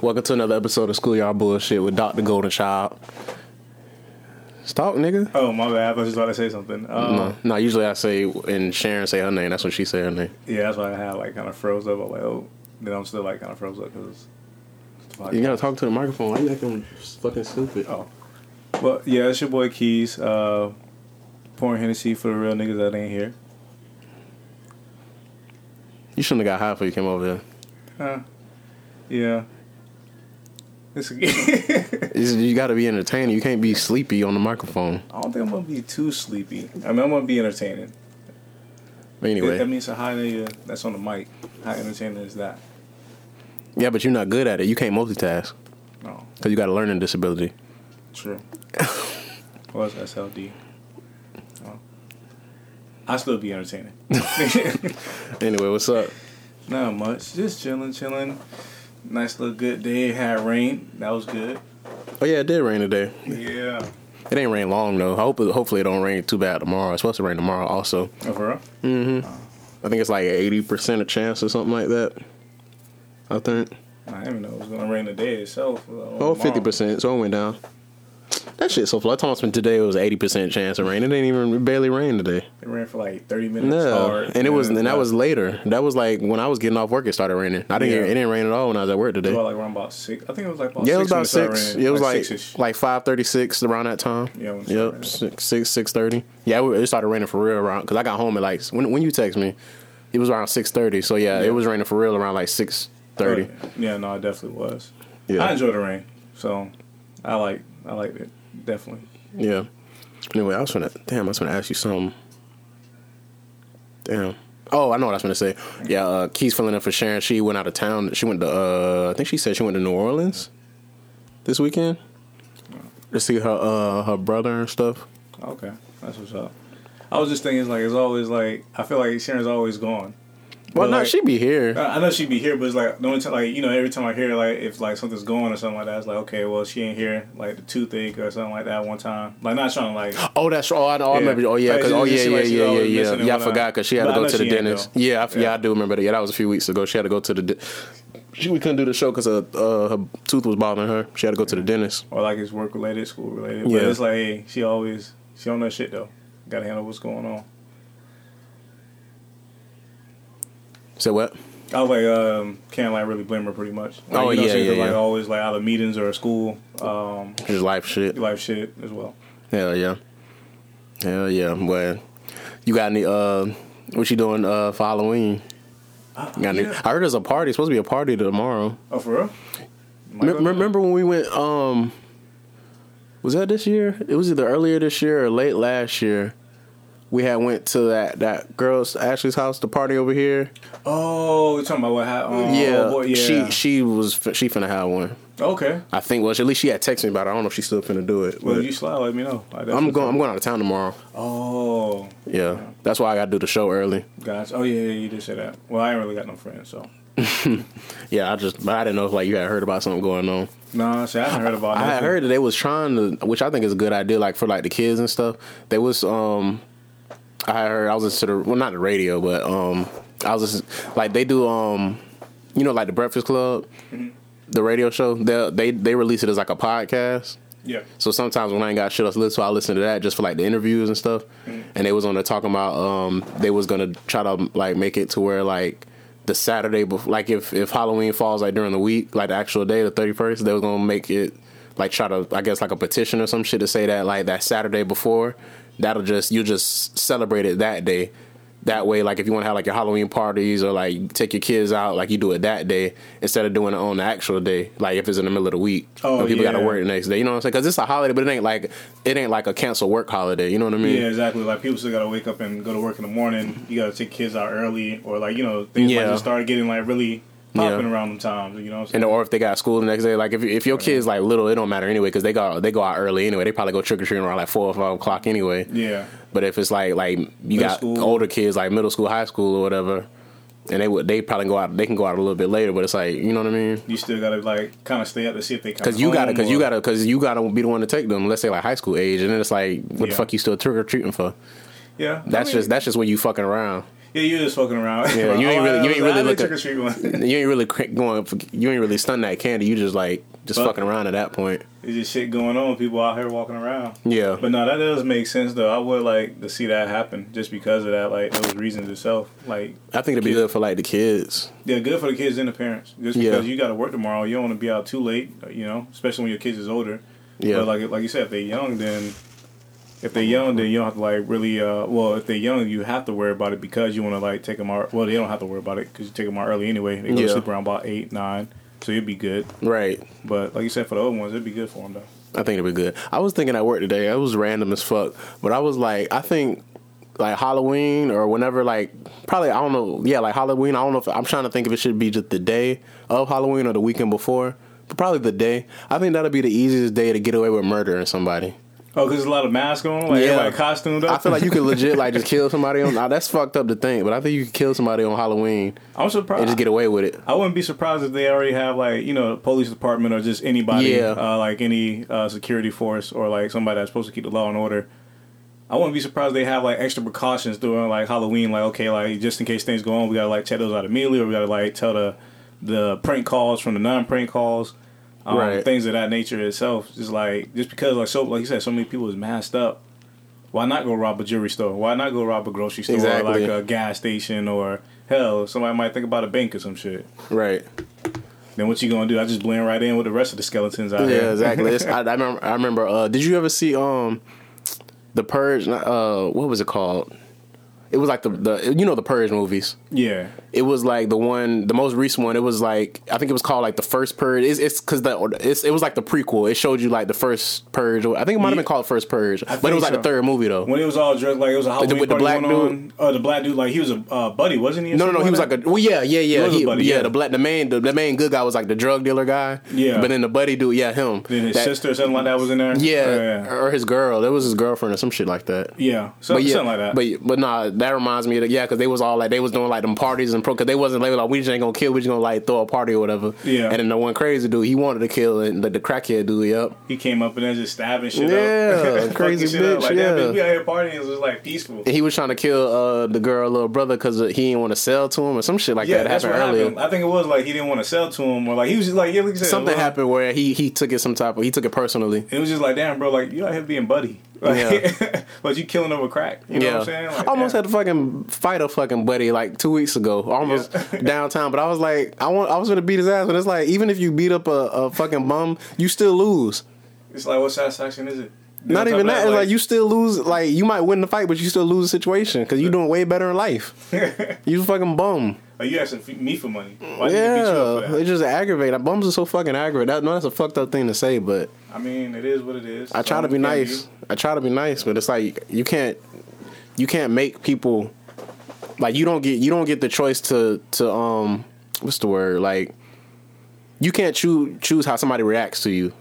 Welcome to another episode of Schoolyard Bullshit with Dr. Golden Child. Stop, nigga. Oh my bad. I thought was just about to say something. Um, No, no. Usually I say and Sharon say her name. That's when she say her name. Yeah, that's why I had like kind of froze up. I'm like, oh, then I'm still like kind of froze up because. You gotta talk to the microphone. Why you acting fucking stupid? Oh, well, yeah, it's your boy Keys. Uh, pouring Hennessy for the real niggas that ain't here. You shouldn't have got high before you came over here. Uh, yeah. You gotta be entertaining. You can't be sleepy on the microphone. I don't think I'm gonna be too sleepy. I mean, I'm gonna be entertaining. Anyway, that means a high nigga that's on the mic. How entertaining is that? yeah, but you're not good at it. You can't multitask No, because you got a learning disability. true. What's SLD? Oh. I still be entertaining. Anyway, what's up? Not much. Just chilling, chilling. Nice little good day. Had rain. That was good. Oh yeah, it did rain today. Yeah. It ain't rain long though. I hope hopefully it don't rain too bad tomorrow. It's supposed to rain tomorrow also. Oh, for real? Mm-hmm. I think it's like eighty percent of chance or something like that. I think. I didn't even know it was gonna rain today itself. Oh, 50 percent. So it went down. That shit so far. I told today it was eighty percent chance of rain. It didn't even it barely rain today. It ran for like thirty minutes. No, hard, and it was and that was later. That was like when I was getting off work. It started raining. I didn't. Yeah. It didn't rain at all when I was at work It today. was like around about six. I think it was like about Yeah, it was six about six. raining, It was like six-ish. like five thirty six around that time. Yeah, it Yep. Six six six thirty. Yeah, it started raining for real around because I got home at like when when you text me, it was around six thirty. So yeah, Yeah. it was raining for real around like six thirty. Uh, yeah, no, it definitely was. Yeah. I enjoy the rain, so I like I liked it definitely. Yeah. Anyway, I was gonna damn. I was gonna ask you something. Damn. Oh, I know what I was gonna say. Yeah, uh, Keys filling in for Sharon. She went out of town. She went to. Uh, I think she said she went to New Orleans this weekend to see her uh, her brother and stuff. Okay, that's what's up. I was just thinking, it's like it's always like I feel like Sharon's always gone. Well, But, no, like- she be here. I know she'd be here, but it's like the only time, like you know, every time I hear like if like something's going or something like that, it's like okay, well she ain't here, like the toothache or something like that one time. Like not trying to like Oh, that's oh, I know. I remember. Oh, yeah. Like, 'cause- it oh, yeah, yeah, like she's yeah, yeah, yeah. Yeah, I forgot because she had to go to the dentist. Yeah, I, yeah, Yeah. I do remember that. Yeah, that was a few weeks ago. She had to go to the. De- she we couldn't do the show because her, uh, her tooth was bothering her. She had to go to the dentist. or like it's work related, school related. But Yeah. it's like hey, she always she don't know shit though. Got to handle what's going on. So what? I was like, um, can't like really blame her pretty much. Like, Oh, you know, yeah, she's yeah, like yeah. always like out of meetings or school, um, His life shit. life shit as well. Hell yeah. Hell yeah. Well, you got any, uh, what you doing, uh, for Halloween? Got any, yeah. I heard there's a party. It's supposed to be a party tomorrow. Oh, for real? Might Me- go there. remember when we went, um, was that this year? It was either earlier this year or late last year. We had went to that, that girl's Ashley's house, the party over here. Oh, you're talking about what happened? yeah, oh, boy, yeah. She she was she finna have one. okay. I think. Well, at least she had texted me about it. I don't know if she's still finna do it. Well, you slide, let me know. I I'm going. I'm going out of town tomorrow. Oh, Yeah, that's why I got to do the show early. gotcha. Oh yeah, yeah, you did say that. Well, I ain't really got no friends, so. Yeah, I just. But I didn't know if like you had heard about something going on. No, see, I haven't heard about. I had heard that they was trying to, which I think is a good idea, like for like the kids and stuff. They was um, I heard I was listening to the well not the radio, but um, I was listening, like they do um, you know like the Breakfast Club, the radio show. They they they release it as like a podcast. Yeah. So sometimes when I ain't got shit else to listen to, I listen to that just for like the interviews and stuff. And they was on there talking about um they was gonna try to like make it to where like the Saturday before, like if if Halloween falls like during the week, like the actual day, the thirty first, they was gonna make it like try to I guess like a petition or some shit to say that like that Saturday before, that'll just you'll just celebrate it that day. That way, like if you want to have like your Halloween parties or like take your kids out, like you do it that day instead of doing it on the actual day. Like if it's in the middle of the week, Oh, people got to work the next day. You know what I'm saying? Because it's a holiday, but it ain't like it ain't like a cancel work holiday. You know what I mean? Yeah, exactly. Like people still gotta wake up and go to work in the morning. You gotta take kids out early, or like you know things Yeah. just start getting like really popping Yeah. around them times. You know, what I'm And or if they got school the next day, like if if your kids like little, it don't matter anyway because they go they go out early anyway. They probably go trick or treating around like four or five o'clock anyway. yeah, But if it's like like you got school. older kids like middle school, high school, or whatever, and they would they probably go out they can go out a little bit later. But it's like you know what I mean? you still gotta like kind of stay up to see if they come. Because you gotta, because you gotta, because you gotta be the one to take them. Let's say like high school age, and then it's like, what the fuck you still trick or treating for? Yeah, I That's mean, just that's just when you fucking around. Yeah, you just fucking around. Yeah, you ain't Oh, really, you ain't really looking. trick or treat one. You ain't really going. For, you ain't really stunned that candy. You just like just But- fucking around at that point. There's just shit going on. People out here walking around. Yeah, But no, that does make sense though. I would like to see that happen just because of that, like those reasons itself. Like, I think it'd be good for like the kids. yeah, good for the kids and the parents. Just Yeah. because you got to work tomorrow, you don't want to be out too late. Uh, you know, especially when your kids is older. Yeah, But like like you said, if they're young, then if they're young, then you don't have to like really. Uh, well, if they're young, you have to worry about it because you want to like take them out. Well, they don't have to worry about it because you take them out early anyway. They go Yeah. to sleep around about eight, nine, so you'd be good. right. But like you said, for the old ones, it'd be good for them though. I think it'd be good. I was thinking at work today. It was random as fuck, but I was like, I think like Halloween or whenever, like probably I don't know. Yeah, like Halloween. I don't know if I'm trying to think if it should be just the day of Halloween or the weekend before, but probably the day. I think that'll be the easiest day to get away with murdering somebody. Oh, because there's a lot of masks on, like Yeah. everybody costumed up. I feel like you could legit like just kill somebody on. Now that's fucked up to think, but I think you could kill somebody on Halloween I'm surprised. and just get away with it. I wouldn't be surprised if they already have like you know police department or just anybody, Yeah. uh, like any uh, security force or like somebody that's supposed to keep the law and order. I wouldn't be surprised they have like extra precautions during like Halloween, like okay, like just in case things go on, we gotta like check those out immediately, or we gotta like tell the the prank calls from the non prank calls, um, Right. things of that nature itself. Just like just because like so like you said, so many people is masked up. Why not go rob a jewelry store? Why not go rob a grocery store Exactly. or like a gas station or hell, somebody might think about a bank or some shit. Right. Then what you gonna do? I just blend right in with the rest of the skeletons out here. Yeah, exactly. I, I remember. I remember. Uh, did you ever see um, the Purge? Uh, what was it called? It was like the the you know the Purge movies. yeah. It was like the one, the most recent one. It was like I think it was called like the first Purge. It's it's because the it's, it was like the prequel. It showed you like the first Purge. I think it might have been called First Purge, but it was like so. the third movie though. When it was all dressed like it was a Halloween with the party black going on. Uh, the black dude, like he was a uh, buddy, wasn't he? No, no, no. something He was like a well, yeah, yeah, yeah. was a He- buddy, yeah, yeah. the black, the main, the, the main good guy was like the drug dealer guy. Yeah. but then the buddy dude, yeah, him. Then his That- sister or something like that was in there. yeah, Oh, yeah, or his girl. That was his girlfriend or some shit like that. yeah. So, But yeah, something like that. But but nah, that reminds me of the, yeah, because they was all like they was doing like them parties and pro because they wasn't like, like we just ain't gonna kill, we just gonna like throw a party or whatever. Yeah. And then the one crazy dude, he wanted to kill and the, the crackhead dude. Yep. he came up and then just stabbing shit Yeah, up. Crazy bitch, Like, yeah. Bitch, we out here partying. It was like peaceful. And he was trying to kill uh, the girl little brother because he didn't want to sell to him or some shit like Yeah, that that's happened earlier. happened. I think it was like he didn't want to sell to him, or like he was just like, yeah, like you said, Something well, happened where he he took it some type of he took it personally. It was just like, damn, bro, like you out here being buddy, like, Yeah. but you killing over crack. You know yeah, what I'm saying? Like, I almost damn. had to fucking fight a fucking buddy like two weeks ago, almost downtown. But I was like, I want, I was gonna beat his ass, but it's like even if you beat up a, a fucking bum, you still lose. It's like, what satisfaction is it? Not even that. It's like you still lose. Like you might win the fight, but you still lose the situation because you're doing way better in life. You fucking bum. Like you asking me for money? Why did you beat you up Yeah, it just aggravate. Bums are so fucking aggravate. That, no, that's a fucked up thing to say, but I mean, it is what it is. I try to be nice. I try to be nice, but it's like you can't you can't make people like you don't get you don't get the choice to to um what's the word like you can't choose choose how somebody reacts to you.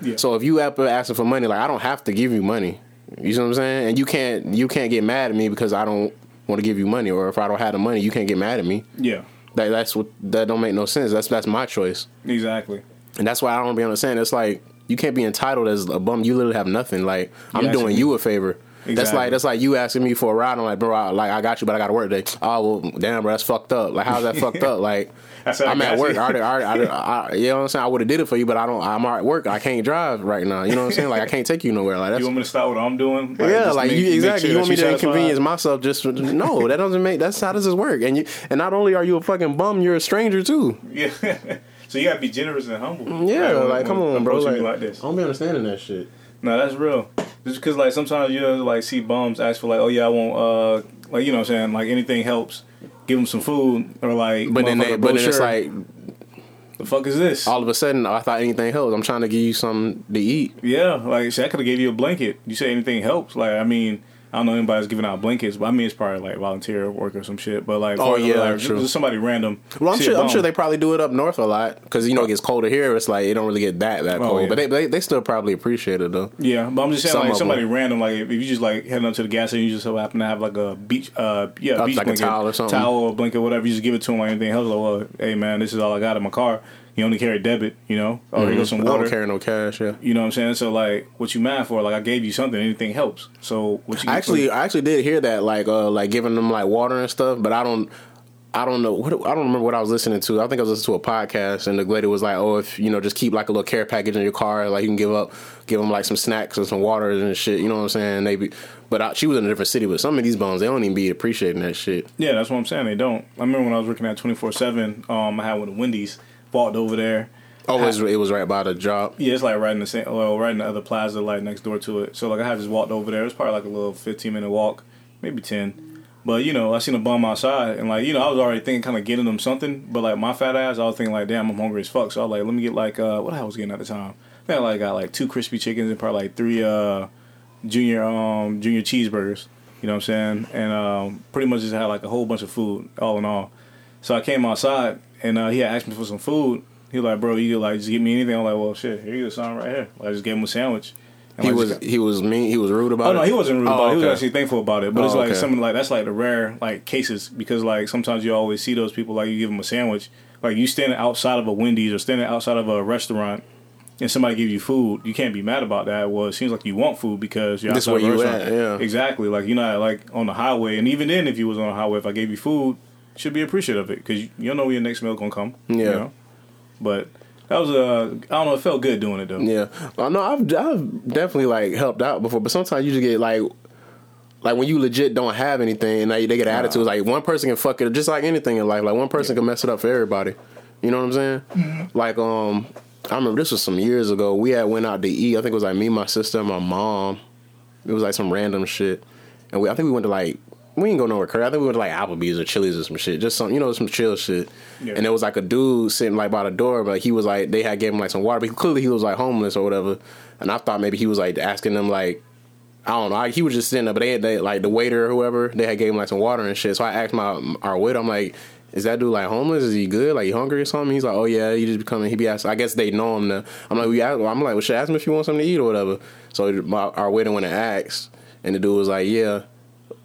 Yeah. So if you ever asking for money, like I don't have to give you money. You see what I'm saying? And you can't you can't get mad at me because I don't want to give you money, or if I don't have the money, you can't get mad at me. Yeah, That that's what that don't make no sense. That's that's my choice. exactly. And that's why I don't be understanding. It's like you can't be entitled as a bum. You literally have nothing. Like I'm Yeah, doing you a favor. That's like that's like you asking me for a ride. I'm like, bro, I, like I got you, but I got to work today. Oh well, damn, bro, that's fucked up. Like how's that fucked up? Like I'm at work. you. I already, I already, I, I, you know what I'm saying? I would have did it for you, but I don't. I'm at work. I can't drive right now. You know what I'm saying? Like I can't take you nowhere. Like that's You want me to stop what I'm doing? Like, yeah, like make- you exactly. you want me to inconvenience myself? Just no, that doesn't make. That's how does this work? And you and not only are you a fucking bum, you're a stranger too. Yeah. so you gotta be generous and humble. Yeah, when- like come on, bro. Like, like this. I don't be understanding that shit. No, that's real. Just because like sometimes you like see bums ask for like, oh yeah, I want uh like you know what I'm saying like anything helps. Give them some food or like. But then, they, but then it's like the fuck is this? all of a sudden, I thought anything helps. I'm trying to give you something to eat. Yeah, like shit, I could have gave you a blanket. You say anything helps. Like I mean, I don't know anybody's giving out blankets, but I mean it's probably like volunteer work or some shit. But like, Oh, yeah, like, true. just somebody random. Well, I'm sure. I'm sure they probably do it up north a lot because you know it gets colder here. It's like it don't really get that that Oh, cold, yeah. but they, they they still probably appreciate it though. Yeah, but I'm just saying Some like somebody them. random. Like if you just like heading up to the gas station, you just so happen to have like a beach, uh, yeah, Uh, beach like a blanket, towel or something. towel or blanket, whatever. You just give it to them like anything. Like, well, hey man, this is all I got in my car. You only carry debit, you know. Oh, here goes some Mm-hmm. I water. don't carry no cash. Yeah. You know what I'm saying? So like, what you mad for? Like, I gave you something. Anything helps. So what you I actually, I actually did hear that, like, uh, like giving them like water and stuff. But I don't, I don't know what I don't remember what I was listening to. I think I was listening to a podcast, and the lady was like, "Oh, if you know, just keep like a little care package in your car, like you can give up, give them like some snacks and some water and shit. You know what I'm saying? They be, but I, she was in a different city. But some of these bones, they don't even be appreciating that shit. Yeah, that's what I'm saying. They don't. I remember when I was working at 24 seven. Um, I had one of the Wendy's. Walked over there. Oh, it was, it was right by the job. Yeah, it's like right in the same, well, right in the other plaza, like next door to it. So like I had just walked over there. It was probably like a little 15 minute walk, maybe 10. But you know, I seen a bum outside, and like you know, I was already thinking, kind of getting them something. But like my fat ass, I was thinking like, damn, I'm hungry as fuck. So I was like, let me get like, uh, what I was getting at the time. I think I like got like two crispy chickens and probably like three uh, junior um junior cheeseburgers. You know what I'm saying? And um, pretty much just had like a whole bunch of food, all in all. So I came outside, and uh, he had asked me for some food. He was like, bro, you could, like just give me anything. I'm like, well, shit, here you go, son, right here. I just gave him a sandwich. And, He like, was got- he was mean. He was rude about Oh it. no, he wasn't rude Oh, about it. He was actually thankful about it. But it's Oh, like okay. something like that's like the rare like cases because like sometimes you always see those people like you give them a sandwich, like you standing outside of a Wendy's or standing outside of a restaurant, and somebody give you food, you can't be mad about that. Well, it seems like you want food because you're This outside where of a you restaurant. at, yeah. exactly. Like you're not like on the highway, and even then, if you was on the highway, if I gave you food, should be appreciative of it because you don't know where your next meal gonna come. you Yeah. know? But that was uh, I don't know. It felt good doing it though. Yeah, I know. I've I've definitely like helped out before, but sometimes you just get like, like when you legit don't have anything and they, they get attitudes. Like one person can fuck it, just like anything in life. Like one person can mess it up for everybody. You know what I'm saying? Mm-hmm. Like um, I remember this was some years ago. We had went out to eat. I think it was like me, my sister, and my mom. It was like some random shit, and we I think we went to like. We didn't go nowhere crazy. I think we went to like Applebee's or Chili's or some shit. Just some, you know, some chill shit. Yeah. And there was like a dude sitting like by the door, but he was like, they had gave him like some water, but clearly he was like homeless or whatever. And I thought maybe he was like asking them like, I don't know. I, he was just sitting there, but they had they, like the waiter or whoever they had gave him like some water and shit. So I asked my our waiter, I'm like, is that dude like homeless? Is he good? Like he hungry or something? He's like, oh yeah, he just be coming. He be asking. I guess they know him. To, I'm like, we. ask- I'm like, well, should I ask him if you want something to eat or whatever. So my, our waiter went and asked, and the dude was like, yeah.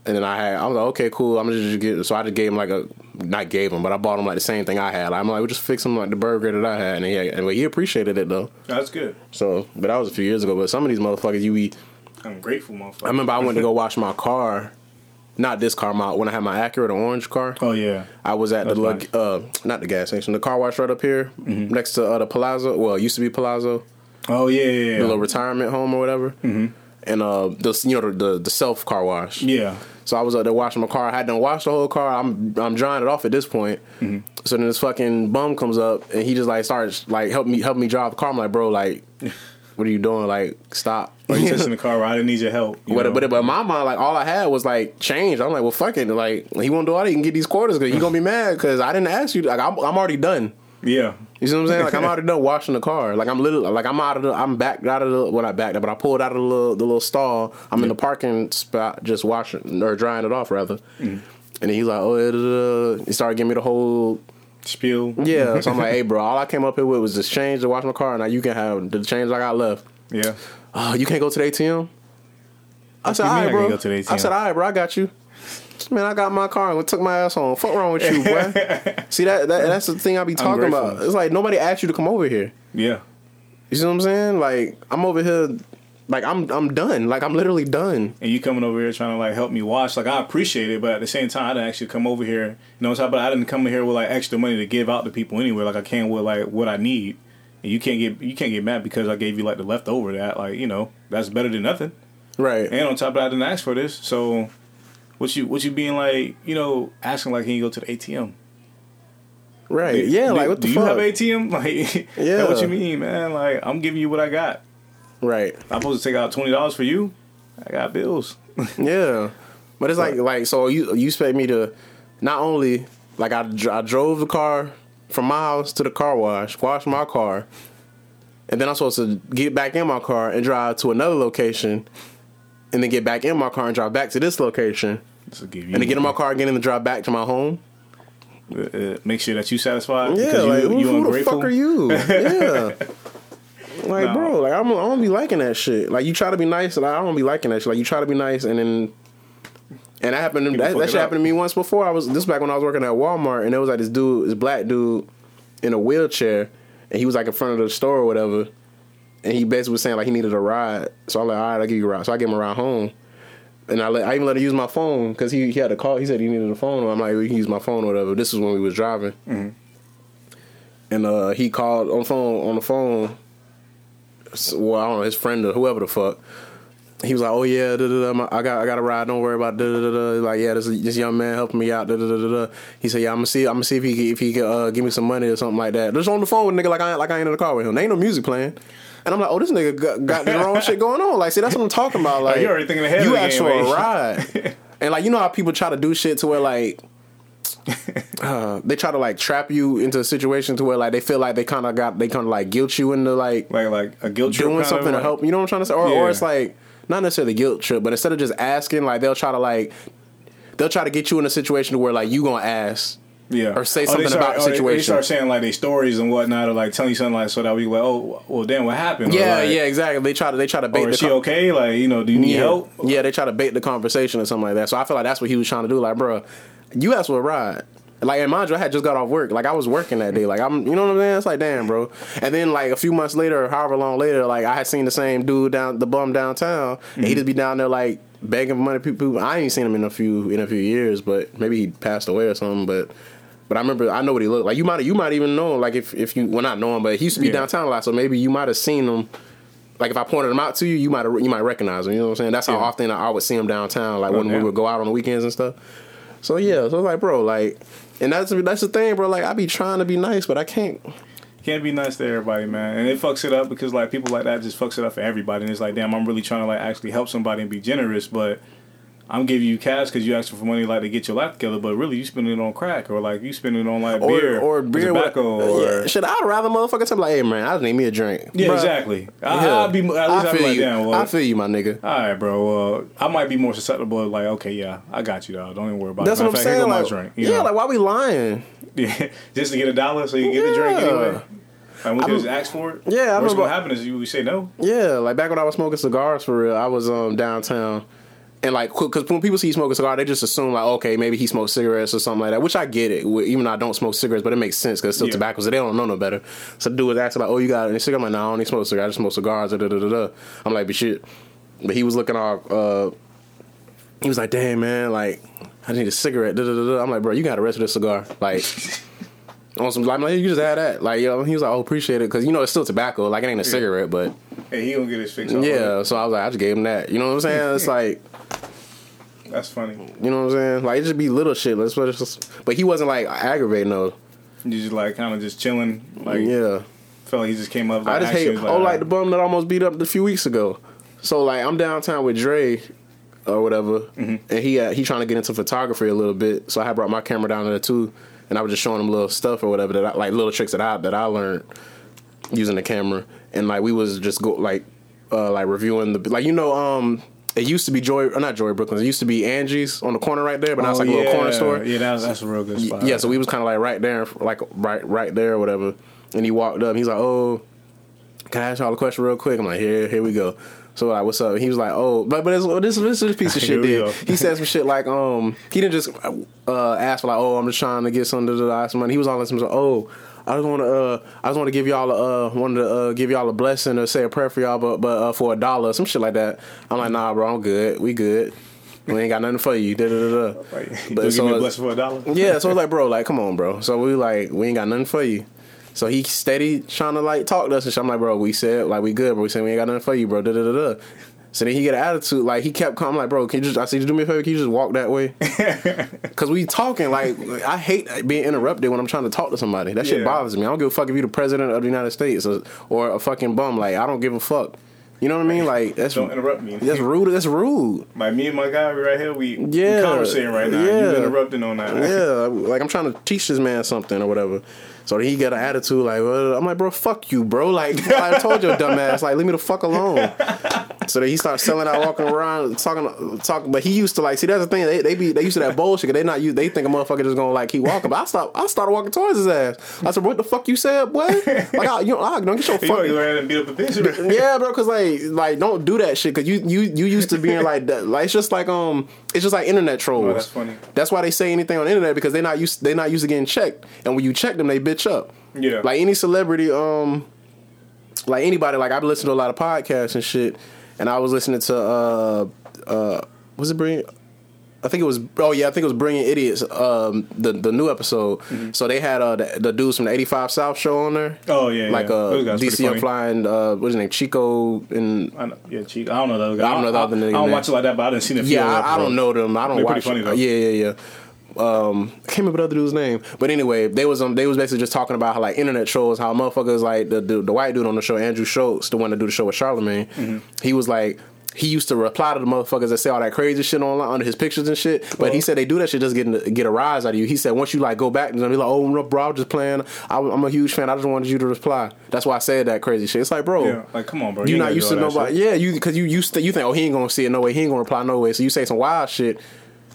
And then I had, I was like, okay, cool. I'm just get. So I just gave him like a, not gave him, but I bought him like the same thing I had. I'm like, we just fix him like the burger that I had, and he, and he appreciated it though. That's good. So, but that was a few years ago. But some of these motherfuckers, you eat. I'm grateful, motherfucker. I remember I went to go wash my car. Not this car, my when I had my Acura, the orange car. Oh yeah. I was at the That's little, nice. uh, not the gas station, the car wash right up here, next to uh, the Palazzo. Well, it used to be Palazzo, Oh yeah, yeah, yeah. the little retirement home or whatever. Mm-hmm. And uh, the you know the the, the self car wash. yeah. So I was up there washing my car. I had done washed the whole car. I'm I'm drying it off at this point. Mm-hmm. So then this fucking bum comes up and he just like starts like help me help me drive the car. I'm like, bro, like, what are you doing? Like, stop. Or you in the car, right? I didn't need your help. you But, but but in my mind, like all I had was like change. I'm like, well, fucking. Like he won't do all that. He can get these quarters because he gonna be mad because I didn't ask you. Like I'm, I'm already done. yeah. You see what I'm saying? Like I'm already done washing the car. Like I'm literally like I'm out of the. I'm back out of the. when Well, backed back but I pulled out of the little the little stall. I'm in the parking spot just washing or drying it off rather. Mm. And he's like, oh, yeah, da, da. he started giving me the whole Spiel. yeah. So I'm like, hey, bro, all I came up here with was this change to wash my car. And now you can have the change I got left. Yeah. Oh, you can't go to the ATM. I said, all I bro. go to the ATM? I said, all right, bro, I got you. Man, I got my car and took my ass home. Fuck wrong with you, boy? See that, that that's the thing I be talking about. It's like nobody asked you to come over here. Yeah. You see what I'm saying? Like I'm over here, like I'm I'm done. Like I'm literally done. And you coming over here trying to like help me wash, like I appreciate it, but at the same time, I didn't actually come over here. You know what I'm saying? But I didn't come here with like extra money to give out to people anyway. Like I can with like what I need. And you can't get you can't get mad because I gave you like the leftover. That like you know that's better than nothing. Right. And on top of that, I didn't ask for this. So what you what you being like? You know, asking like, can you go to the ATM? right. Yeah. Do- like what the do fuck? you have ATM? Like, Yeah. yeah. What you mean, man? Like, I'm giving you what I got. right. I'm supposed to take out twenty dollars for you. I got bills. Yeah, but it's like like so you you expect me to not only like I, dr- I drove the car from my house to the car wash, wash my car, and then I'm supposed to get back in my car and drive to another location, and then get back in my car and drive back to this location, To give you and then get in my car again and then drive back to my home. Uh, uh, make sure that you satisfied Yeah, because like you, who, you who the fuck are you? Yeah. Like, No. bro, like I'm, I don't be liking that shit. Like, you try to be nice, and I don't be liking that shit. Like, you try to be nice, and then, and that happened. To, that, that shit up. happened to me once before. I was this back when I was working at Walmart, and there was like this dude, this black dude, in a wheelchair, and he was like in front of the store or whatever, and he basically was saying like he needed a ride. So I'm like, all right, I'll give you a ride. So I gave him a ride home. And I, let, I even let him use my phone because he, he had a call. He said he needed a phone. I'm like, we can use my phone or whatever. This is when we was driving, and uh, he called on phone on the phone. Well, I don't know his friend or whoever the fuck. He was like, "Oh yeah, da, da, da, my- I got I got a ride. Don't worry about da, da, da. Like yeah, this this young man helping me out. Da, da, da, da. He said, "Yeah, I'm gonna see I'm gonna see if he can- if he can uh, give me some money or something like that." Just on the phone with nigga like I like I ain't in the car with him. There ain't no music playing. And I'm like, oh, this nigga got, got the wrong shit going on. Like, see, that's what I'm talking about. Like, you already thinking ahead You the asked game, for a ride, and like, you know how people try to do shit to where like uh, they try to like trap you into a situation to where like they feel like they kind of got they kind of like guilt you into like Like like a guilt trip doing something to like- help. You know what I'm trying to say? Or, Yeah. or it's like not necessarily guilt trip, but instead of just asking, like they'll try to like they'll try to get you in a situation to where like you gonna ask. Yeah. Or say oh, they something start- about the or they- They, start saying like their stories and whatnot, or like telling you something like so that we like, oh, well, damn, what happened? Yeah, like, yeah, exactly. They try to they try to bait Or the is she con- okay? Like, you know, do you need yeah. help? Yeah, they try to bait the conversation or something like that. So I feel like that's what he was trying to do. Like, bro, you asked for a ride. Like, and mind you, I had just got off work. Like, I was working that day. Like, I'm, you know what I'm saying? It's like, damn, bro. And then, like, a few months later, or however long later, like, I had seen the same dude down, the bum downtown, and he mm-hmm. just be down there, like, begging for money. People, I ain't seen him in a few, in a few years, but maybe he passed away or something. But, but I remember, I know what he looked like. You might, you might even know him, like, if, if you, well, not know him, but he used to be Yeah. downtown a lot, so maybe you might have seen him like if I pointed him out to you, you might you might recognize him. You know what I'm saying? That's how Yeah. often I would see him downtown, like Oh, when we would go out on the weekends and stuff. So yeah, so like, bro, like, and that's that's the thing, bro. Like, I be trying to be nice, but I can't. Can't be nice to everybody, man. And it fucks it up because like people like that just fucks it up for everybody. And it's like, damn, I'm really trying to like actually help somebody and be generous, but I'm giving you cash because you asking for money like to get your life together, but really you spending it on crack or like you spending it on like Or beer or beer, with- tobacco, or yeah. Shit, I'd rather motherfucker tell me like, hey man, I just need me a drink. yeah, Bruh, exactly. I, yeah. I'll be at least I I'll be feel like, you. damn, well, I feel you, my nigga. all right, bro. Well, I might be more susceptible. Like, okay, yeah, I got you, dog. Don't even worry about that. That's it. what I'm fact, saying. Like, drink. You yeah, know? like why we lying? Yeah, just to get a dollar so you can get the drink anyway. Like, we just ask for it. Yeah, I What's remember- gonna happen is you we say no. Yeah, like back when I was smoking cigars for real, I was um downtown. And like, because when people see you smoke a cigar, they just assume like, okay, maybe he smokes cigarettes or something like that. Which I get it, even though I don't smoke cigarettes, but it makes sense because it's still Yeah. tobacco, so they don't know no better. So the dude was asking like, oh, you got any cigar? I'm like, no, I don't smoke cigars. I just smoke cigars. Da, da, da, da. I'm like, but shit. But he was looking all. Uh, he was like, damn man, like I need a cigarette. Da, da, da, da. I'm like, bro, you got the rest of this cigar, like. On some like, you just had that, like, yo. He was like, "Oh, appreciate it," because you know it's still tobacco, like it ain't a cigarette, but Hey, he gonna get his fix. yeah, so I was like, I just gave him that. You know what I'm saying? It's like, that's funny. you know what I'm saying? Like it just be little shit. Let's just, but he wasn't like aggravating though. You just like kind of just chilling. Like, yeah, felt like he just came up. I Like, just hate. you, oh, like the bum that almost beat up a few weeks ago. So like I'm downtown with Dre or whatever, and he uh, he trying to get into photography a little bit. So I had brought my camera down there too, and I was just showing him little stuff or whatever that I, like little tricks that I that I learned using the camera, and like we was just go like uh like reviewing the like you know um. It used to be Joy, or not Joy Brooklyn. It used to be Angie's on the corner right there, but now it's like a little corner store. Oh, Yeah, that's that's a real good spot. Yeah, so we was kind of like right there, like right right there or whatever. And he walked up. He's like, "Oh, can I ask y'all a question real quick?" I'm like, "Here, here we go." So like, what's up? He was like, "Oh, but but this this this piece of shit did." He said some shit like, "Um, he didn't just uh ask for like, oh, I'm just trying to get some da, some money." He was all like, some "Oh." I just want to, uh, I just want to give y'all a, uh, wanted to uh, give y'all a blessing or say a prayer for y'all, but but uh, for a dollar, some shit like that. I'm like, nah, bro, I'm good. We good. We ain't got nothing for you. Da, da, da, da. But but so- give me a blessing for a dollar. Yeah, so I was like, bro, like, come on, bro. So we like, we ain't got nothing for you. So he steady trying to like talk to us and shit. I'm like, bro, we said like we good, bro. We said we ain't got nothing for you, bro. Da da da da. So then he get an attitude, like he kept coming, like, bro, can you just? I said, you do me a favor, can you just walk that way? Cause we talking, like, I hate being interrupted when I'm trying to talk to somebody. That shit Yeah. bothers me. I don't give a fuck if you the president of the United States or, or a fucking bum. Like, I don't give a fuck. You know what I mean? Like, that's Don't interrupt me. that's rude. That's rude. Like me and my guy right here, we Yeah. we conversating right now. Yeah. You interrupting on that. yeah, like I'm trying to teach this man something or whatever. So he got an attitude like, well, I'm like, bro, fuck you, bro. Like I told your dumb ass, like leave me the fuck alone. So then he starts selling out, walking around, talking, talking. But he used to like see. That's the thing. They, they be they used to that bullshit. 'cause They not you. They think a motherfucker just gonna like keep walking. But I stop. I started walking towards his ass. I said, "What the fuck you said, boy? Like, I, you know, I don't get your You fucking." go ahead and beat up a bitch? Yeah, bro, cause like, like, don't do that shit. Cause you, you, you used to being like that. Like, it's just like, um, it's just like internet trolls. Oh, that's funny. That's why they say anything on the internet because they're not used, they're not used to getting checked. And when you check them, they bitch up. Yeah. Like any celebrity, um, like anybody, like I've listened to a lot of podcasts and shit, and I was listening to, uh, uh, was it brilliant? I think it was. Oh yeah, I think it was Brilliant Idiots. Um, the the new episode. Mm-hmm. So they had uh the, the dudes from the eighty five South show on there. Oh, yeah, like yeah. uh Those guys pretty DC Young Fly. Uh, what's his name? Chico and I know, yeah, cheek. I don't know those guys. I don't know the other I, nigga don't name. watch it like that, but I didn't see the. yeah, I, I don't know them. I don't They're watch. pretty funny, though. yeah, yeah, yeah. Um, I can't remember the other dude's name, but anyway, they was um they was basically just talking about how like internet trolls, how motherfuckers like the the, the white dude on the show, Andrew Schulz, the one that do the show with Charlamagne. Mm-hmm. He was like. He used to reply to the motherfuckers that say all that crazy shit online under his pictures and shit. But he uh-huh. said they do that shit just get get a rise out of you. He said once you like go back and be like, oh no, bro, I'm just playing. I, I'm a huge fan. I just wanted you to reply. That's why I said that crazy shit. It's like, bro, Yeah, like come on, bro. you not used to do all that nobody. shit. Yeah, you because you used to you think oh he ain't gonna see it no way. He ain't gonna reply no way. So you say some wild shit.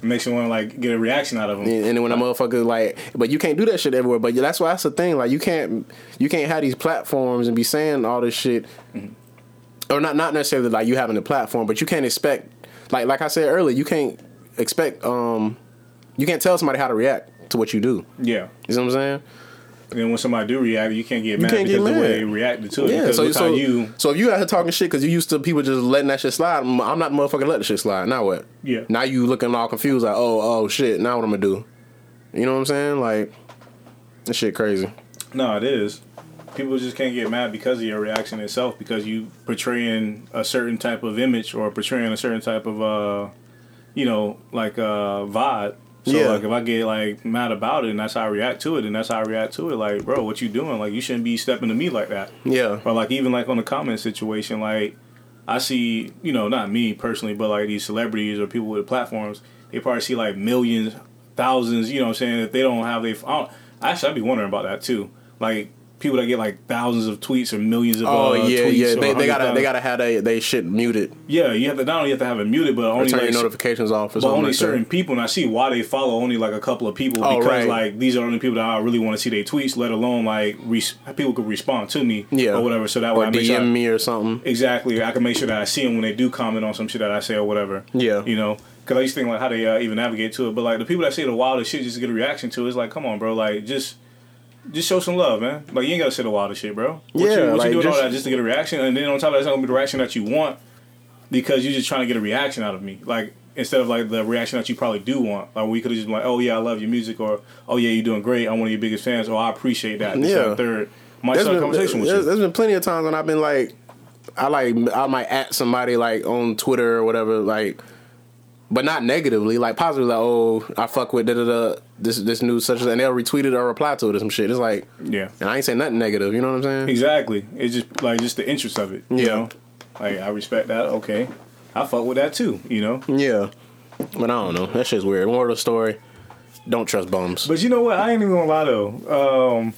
It makes you want to like get a reaction out of them. And, and then when a motherfucker like, but you can't do that shit everywhere. But that's why that's the thing. Like you can't you can't have these platforms and be saying all this shit, mm-hmm. Or not not necessarily like you having the platform, but you can't expect like like I said earlier, you can't expect um you can't tell somebody how to react to what you do. Yeah. You know what I'm saying? And then when somebody do react, you can't get mad can't get because the way they reacted to it. Yeah, so so you. so if you out here talking shit because you used to people just letting that shit slide, I'm not motherfucking motherfucker let the shit slide. Now what? Yeah. Now you looking all confused like, oh oh shit. Now what I'm gonna do? You know what I'm saying? Like, this shit crazy. No, it is. People just can't get mad because of your reaction itself because you portraying a certain type of image or portraying a certain type of uh you know, like uh vibe. So Yeah. like if I get like mad about it and that's how I react to it and that's how I react to it, like, bro, what you doing? Like you shouldn't be stepping to me like that. Yeah. Or like even like on the comment situation, like I see, you know, not me personally, but like these celebrities or people with platforms, they probably see like millions, thousands, you know what I'm saying, if they don't have they I actually I'd be wondering about that too. Like people that get like thousands of tweets or millions of Oh uh, yeah, tweets yeah. They, they gotta 100,000 they gotta have they they shit muted Yeah, you have to not only have to have it muted, but only turn like your notifications off but only like certain that. people, and I see why they follow only like a couple of people Oh, because right. like these are the only people that I really want to see their tweets, let alone like people could respond to me Yeah. or whatever. So that way Or I make sure I- DM me or something. Exactly. I can make sure that I see them when they do comment on some shit that I say or whatever. Yeah. You know, because I used to think like how they uh, even navigate to it. But like the people that say the wildest shit just to get a reaction to it, it's like, come on, bro. Like just. Just show some love, man. Like you ain't gotta say the wildest shit, bro. What Yeah, you, what like, you doing all just- that just to get a reaction, and then on top of that, it's not gonna be the reaction that you want because you're just trying to get a reaction out of me. Like instead of like the reaction that you probably do want. Like we could have just been like, oh yeah, I love your music, or oh yeah, you're doing great. I'm one of your biggest fans, or I appreciate that. This, Yeah. third. Might There's start been, conversation with there's, you. there's been plenty of times when I've been like, I like I might at somebody like on Twitter or whatever, like, but not negatively, like positively, like, oh, I fuck with da da da this this news such as, and they'll retweet it or reply to it or some shit. It's like, Yeah. and I ain't saying nothing negative. You know what I'm saying? Exactly. It's just like just the interest of it. You Yeah. know? Like I respect that. Okay. I fuck with that too, you know? Yeah, but I don't know. That shit's weird. Moral of the story: Don't trust bums. But you know what? I ain't even gonna lie though. Um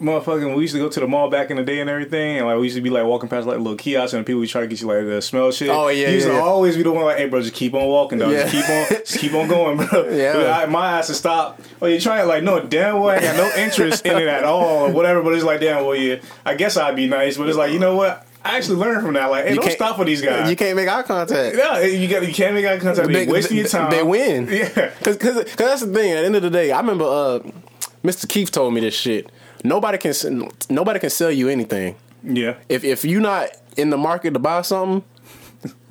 Motherfucking, we used to go to the mall back in the day and everything, and like we used to be like walking past like little kiosks and people would try to get you like the smell shit. Oh, yeah, he used yeah, to yeah. always be the one like, "Hey, bro, just keep on walking, dog. Yeah. Just keep on, just keep on going, bro." Yeah. I, my ass to stop. Oh, you're trying like no damn well, I got no interest in it at all or whatever. But it's like damn well, yeah. I guess I'd be nice, but it's like you know what? I actually learned from that. Like, hey, You don't stop for these guys. You can't make eye contact. Yeah, you got you can't make eye contact. They, wasting your time. They win. Yeah. Cause, cause, 'cause that's the thing. At the end of the day, I remember uh, Mr. Keith told me this shit. Nobody can nobody can sell you anything. Yeah. If if you're not in the market to buy something,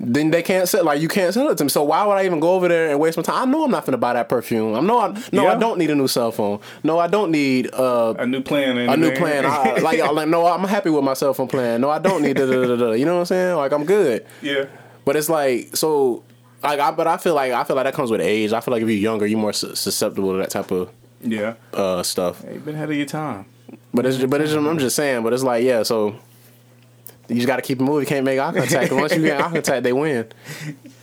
then they can't sell. Like you can't sell it to me. So why would I even go over there and waste my time? I know I'm not gonna buy that perfume. I know. I, no, I don't need a new cell phone. No, I don't need uh, A new plan. a new plan. I, like, like no, I'm happy with my cell phone plan. No, I don't need. Da, da, da, da. You know what I'm saying? Like I'm good. yeah. But it's like so. Like I, but I feel like I feel like that comes with age. I feel like if you're younger, you're more susceptible to that type of Yeah. uh, stuff. You've been ahead of your time. But it's but it's, I'm just saying. But it's like yeah. So You just got to keep it moving. You can't make eye contact. 'cause once you get eye contact, they win.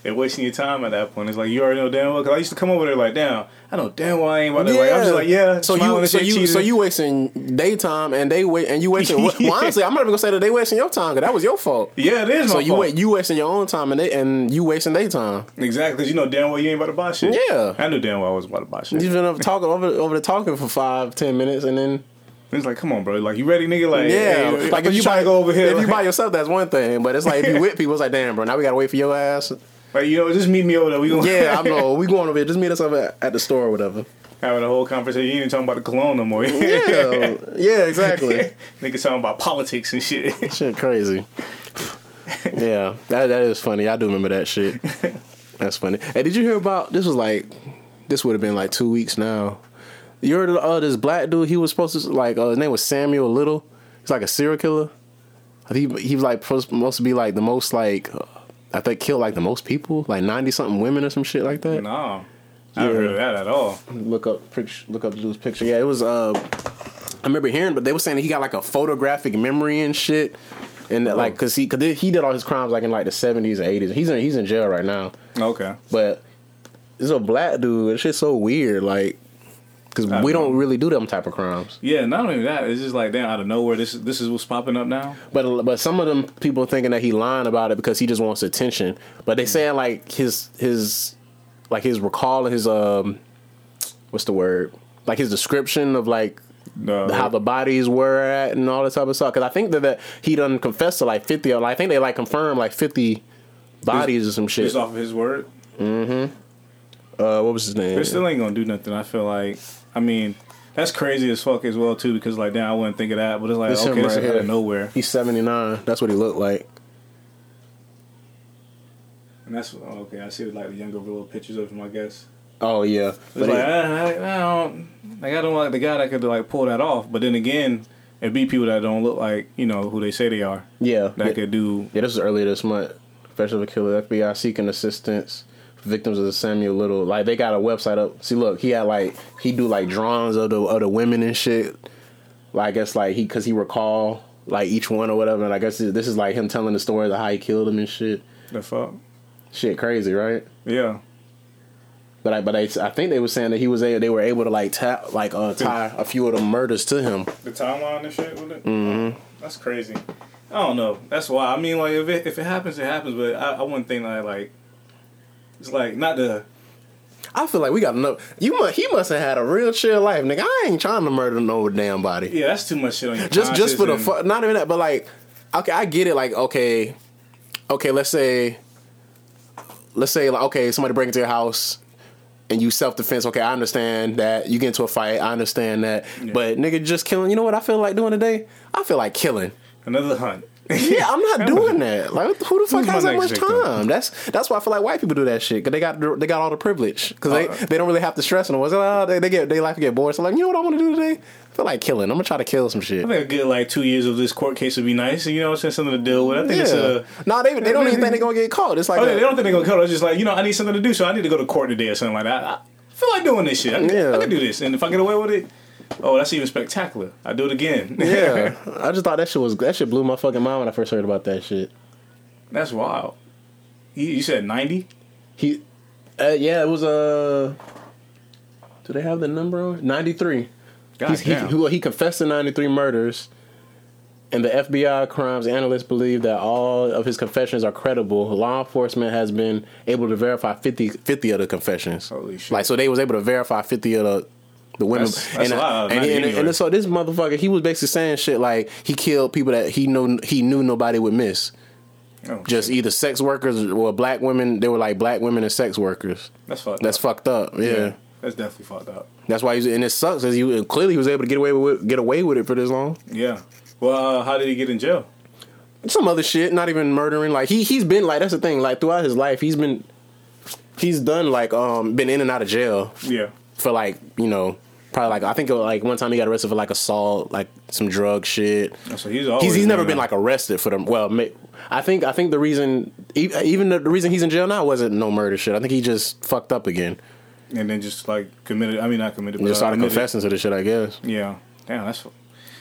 They're wasting your time at that point. It's like you already know damn well. Because I used to come over there like, damn, I know damn well I ain't about to. Like, I'm just like, yeah. So you, and so shit, you, cheating. so you wasting daytime, and they wait, and you wasting. well, honestly, I'm not even gonna say that they wasting your time, because that was your fault. yeah, it is. So my you fault. wait, you wasting your own time, and they and you wasting their time. exactly because you know damn well you ain't about to buy shit. Yeah. I knew damn well I was about to buy shit. You've been up talking over over the talking for five, ten minutes, and then It's like, come on, bro. Like, you ready, nigga? Like, yeah, hey, like if you try to go over here, If you like, by yourself, that's one thing. But it's like if you with people, it's like, damn, bro, now we gotta wait for your ass. like, you know, just meet me over there. We gonna Yeah, I know. We going over here. Just meet us up at, at the store or whatever. having a whole conversation. You ain't even talking about the cologne no more. Yeah, yeah, exactly. Niggas talking about politics and shit. shit, crazy. Yeah, that that is funny. I do remember that shit. That's funny. Hey, did you hear about? This was like, this would have been like two weeks now. You heard of uh, this black dude? He was supposed to like uh, his name was Samuel Little. He's like a serial killer. I think he, he was like supposed to be like the most like uh, I think killed like the most people, like ninety something women or some shit like that. no, I haven't heard of that at all. Look up picture, look up the dude's picture. Yeah, it was. Uh, I remember hearing, but they were saying that he got like a photographic memory and shit, and that, like because he cause he did all his crimes like in like the seventies and eighties. He's in he's in jail right now, Okay. but this is a black dude. It's just so weird, like because we don't really do them type of crimes. Yeah, not only that, it's just like damn out of nowhere. This this is what's popping up now. But but some of them people thinking that he lying about it because he just wants attention. But they saying like his his like his recall of his um what's the word like his description of like No, how the bodies were at and all this type of stuff. Because I think that, that he done confessed to like fifty. Or I think they like confirmed like fifty bodies or some shit. based off of his word, Uh, what was his name? it still ain't gonna do nothing. I feel like. I mean, that's crazy as fuck as well too. Because like, damn, I wouldn't think of that. But it's like, This him okay, this right is out here. of nowhere. He's seventy nine. That's what he looked like. And that's oh, okay. I see like the younger little pictures of him. I guess. Oh yeah, It's but like he- I, I, I don't, like I don't like the guy that could like pull that off. But then again, it'd be people that don't look like you know who they say they are yeah, that yeah. could do. Yeah, this was earlier this month. Professional killer, FBI seeking assistance victims of the Samuel Little. Like they got a website up. See, look, he had like he do like drawings of the of the women and shit. Like I guess like he because he recall like each one or whatever. And I guess this is like him telling the story of how he killed them and shit. The fuck. Shit, crazy, right? Yeah. But I but I, I think they were saying that he was a, they were able to like tap like uh, tie a few of the murders to him. The timeline and shit with it. Mm-hmm. That's crazy. I don't know. That's why. I mean, like if it if it happens, it happens. But I, I wouldn't think that like it's like not the I feel like we got enough. You must he must have had a real chill life, nigga. I ain't trying to murder no damn body. yeah. That's too much shit on your just just for the conscience and- fu- not even that but like okay i get it like okay okay let's say let's say like okay somebody break into your house and you self-defense okay i understand that you get into a fight i understand that but nigga just killing you know what i feel like doing today i feel like killing another hunt. Yeah i'm not doing that like who the fuck Who's has that much victim? time that's that's why i feel like white people do that shit because they got they got all the privilege because Uh, they they don't really have to stress on it oh, they, they get they life get bored so like you know what i want to do today i feel like killing i'm gonna try to kill some shit I think a good like two years of this court case would be nice. You know, what I'm saying something to deal with. I think it's a. no, they they don't even think they're gonna get caught. It's like Oh, a- they don't think they're gonna cut. It's just like you know, I need something to do, so I need to go to court today or something like that. I feel like doing this shit. I, Yeah. I can do this, and if I get away with it, oh, that's even spectacular. I do it again. yeah, I just thought that shit was that shit blew my fucking mind when I first heard about that shit. that's wild. You, you said ninety? He, uh, yeah, it was Uh, do they have the number on ninety three? God He, he, he confessed to ninety three murders, and the FBI crimes analysts believe that all of his confessions are credible. Law enforcement has been able to verify 50, 50 of the confessions. Holy shit. Like so, they was able to verify fifty of the. The women That's- that's and, of and, and, anyway. and so this motherfucker he was basically saying shit like he killed people that he knew he knew nobody would miss Oh, just either sex workers or black women. They were like black women and sex workers. that's fucked. That's up. fucked up. Yeah, that's definitely fucked up. that's why he's and it sucks. As he clearly he was able to get away with get away with it for this long. Yeah. Well, uh, how did he get in jail? Some other shit, not even murdering. Like he he's been like that's the thing. Like throughout his life, he's been he's done like um been in and out of jail Yeah. for like you know probably like I think like one time he got arrested for like assault, like some drug shit. So he's always He's, he's never been like arrested for them. Well, I think I think the reason even the, reason he's in jail now wasn't no murder shit. I think he just fucked up again. and then just like committed. I mean, not committed. But, just started uh, admitted- confessing to the shit. I guess. Yeah. Damn, that's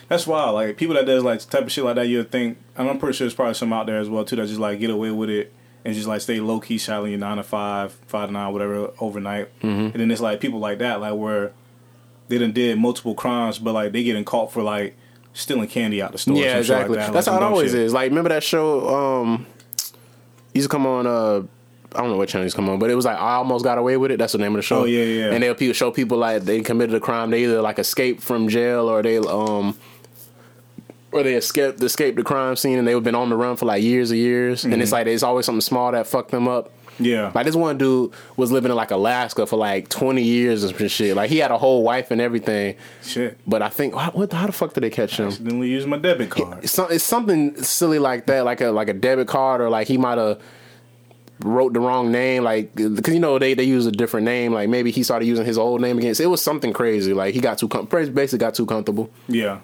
That's wild. Like people that does like type of shit like that, you'd think. And I'm pretty sure there's probably some out there as well too that just like get away with it and just like stay low key, shouting your nine to five, five to nine, whatever overnight. Mm-hmm. And then it's like people like that, like where they done did multiple crimes, but like they getting caught for like stealing candy out the store. Yeah, shit like exactly. that, That's like how it always shit. is. Like, remember that show? Um, used to come on. Uh, I don't know what channel he's come on, but it was like I almost got away with it. That's the name of the show. Oh, yeah, yeah. And they'll pe- show people like they committed a crime. They either like escaped from jail or they um. Or they escaped escaped the crime scene and they've been on the run for like years and years, and Mm-hmm. it's like it's always something small that fucked them up. Yeah. Like this one dude was living in like Alaska for like twenty years and shit. Like he had a whole wife and everything. Shit. But I think what, what how the fuck did they catch him? Accidentally use my debit card. It's, it's something silly like that, like a like a debit card, or like he might have wrote the wrong name, like because you know they they use a different name. Like maybe he started using his old name again. So it was something crazy. Like he got too com- basically got too comfortable. Yeah.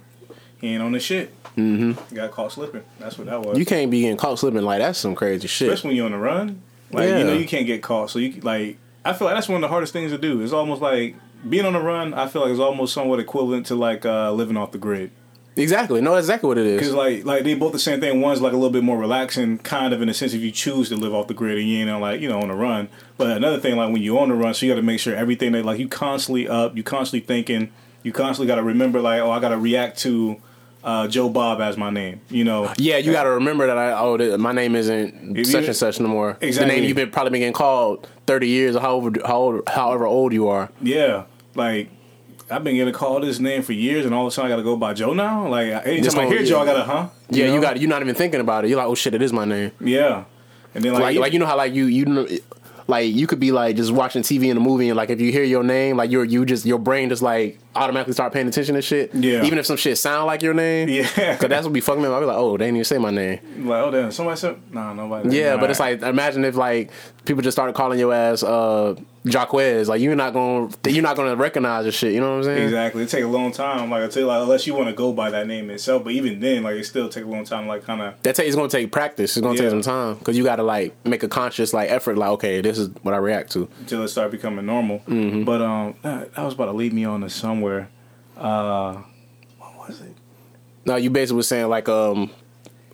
He ain't on the shit. Mm-hmm. Got caught slipping. That's what that was. You can't be getting caught slipping like that's some crazy shit. Especially when you're on the run. Like Yeah. you know you can't get caught. So you like I feel like that's one of the hardest things to do. It's almost like being on the run, I feel like is almost somewhat equivalent to like uh, living off the grid. Exactly. No, exactly what it is. Because like like they both the same thing. One's like a little bit more relaxing, kind of in the sense if you choose to live off the grid and you ain't on like you know on the run. But another thing like when you're on the run, so you got to make sure everything that like you constantly up, you constantly thinking, you constantly got to remember like oh I got to react to uh, Joe Bob as my name. You know. Yeah, you got to remember that I oh my name isn't such you- and such no more. Exactly. The name you've been probably been getting called thirty years or however how old, however old you are. Yeah, like I've been getting called this name for years, and all of a sudden I got to go by Joe now. Like anytime Just I hear Joe, I gotta huh? Yeah, know? you got you're not even thinking about it. You're like, oh shit, it is my name. yeah, and then like, like, like you know how like you you know like you could be like just watching TV in a movie and like if you hear your name like you're you just your brain just like automatically start paying attention to shit. Yeah. Even if some shit sound like your name. Yeah. Cause that's what be fucking me. I'll be like, oh, they didn't even say my name. like oh damn, somebody said nah, nobody. Yeah, but it's like imagine if like people just started calling your ass uh Jaquez. Like you're not gonna you're not gonna recognize your shit. You know what I'm saying? Exactly. It take a long time. Like I tell you, like unless you want to go by that name itself, but even then, like it still take a long time. Like kind of That take, it's gonna take practice. It's gonna Yeah. take some time because you got to like make a conscious like effort. Like, okay, this is what I react to. until it start becoming normal. Mm-hmm. But um, that, that was about to lead me on to somewhere. Uh, what was it? No, you basically was saying like um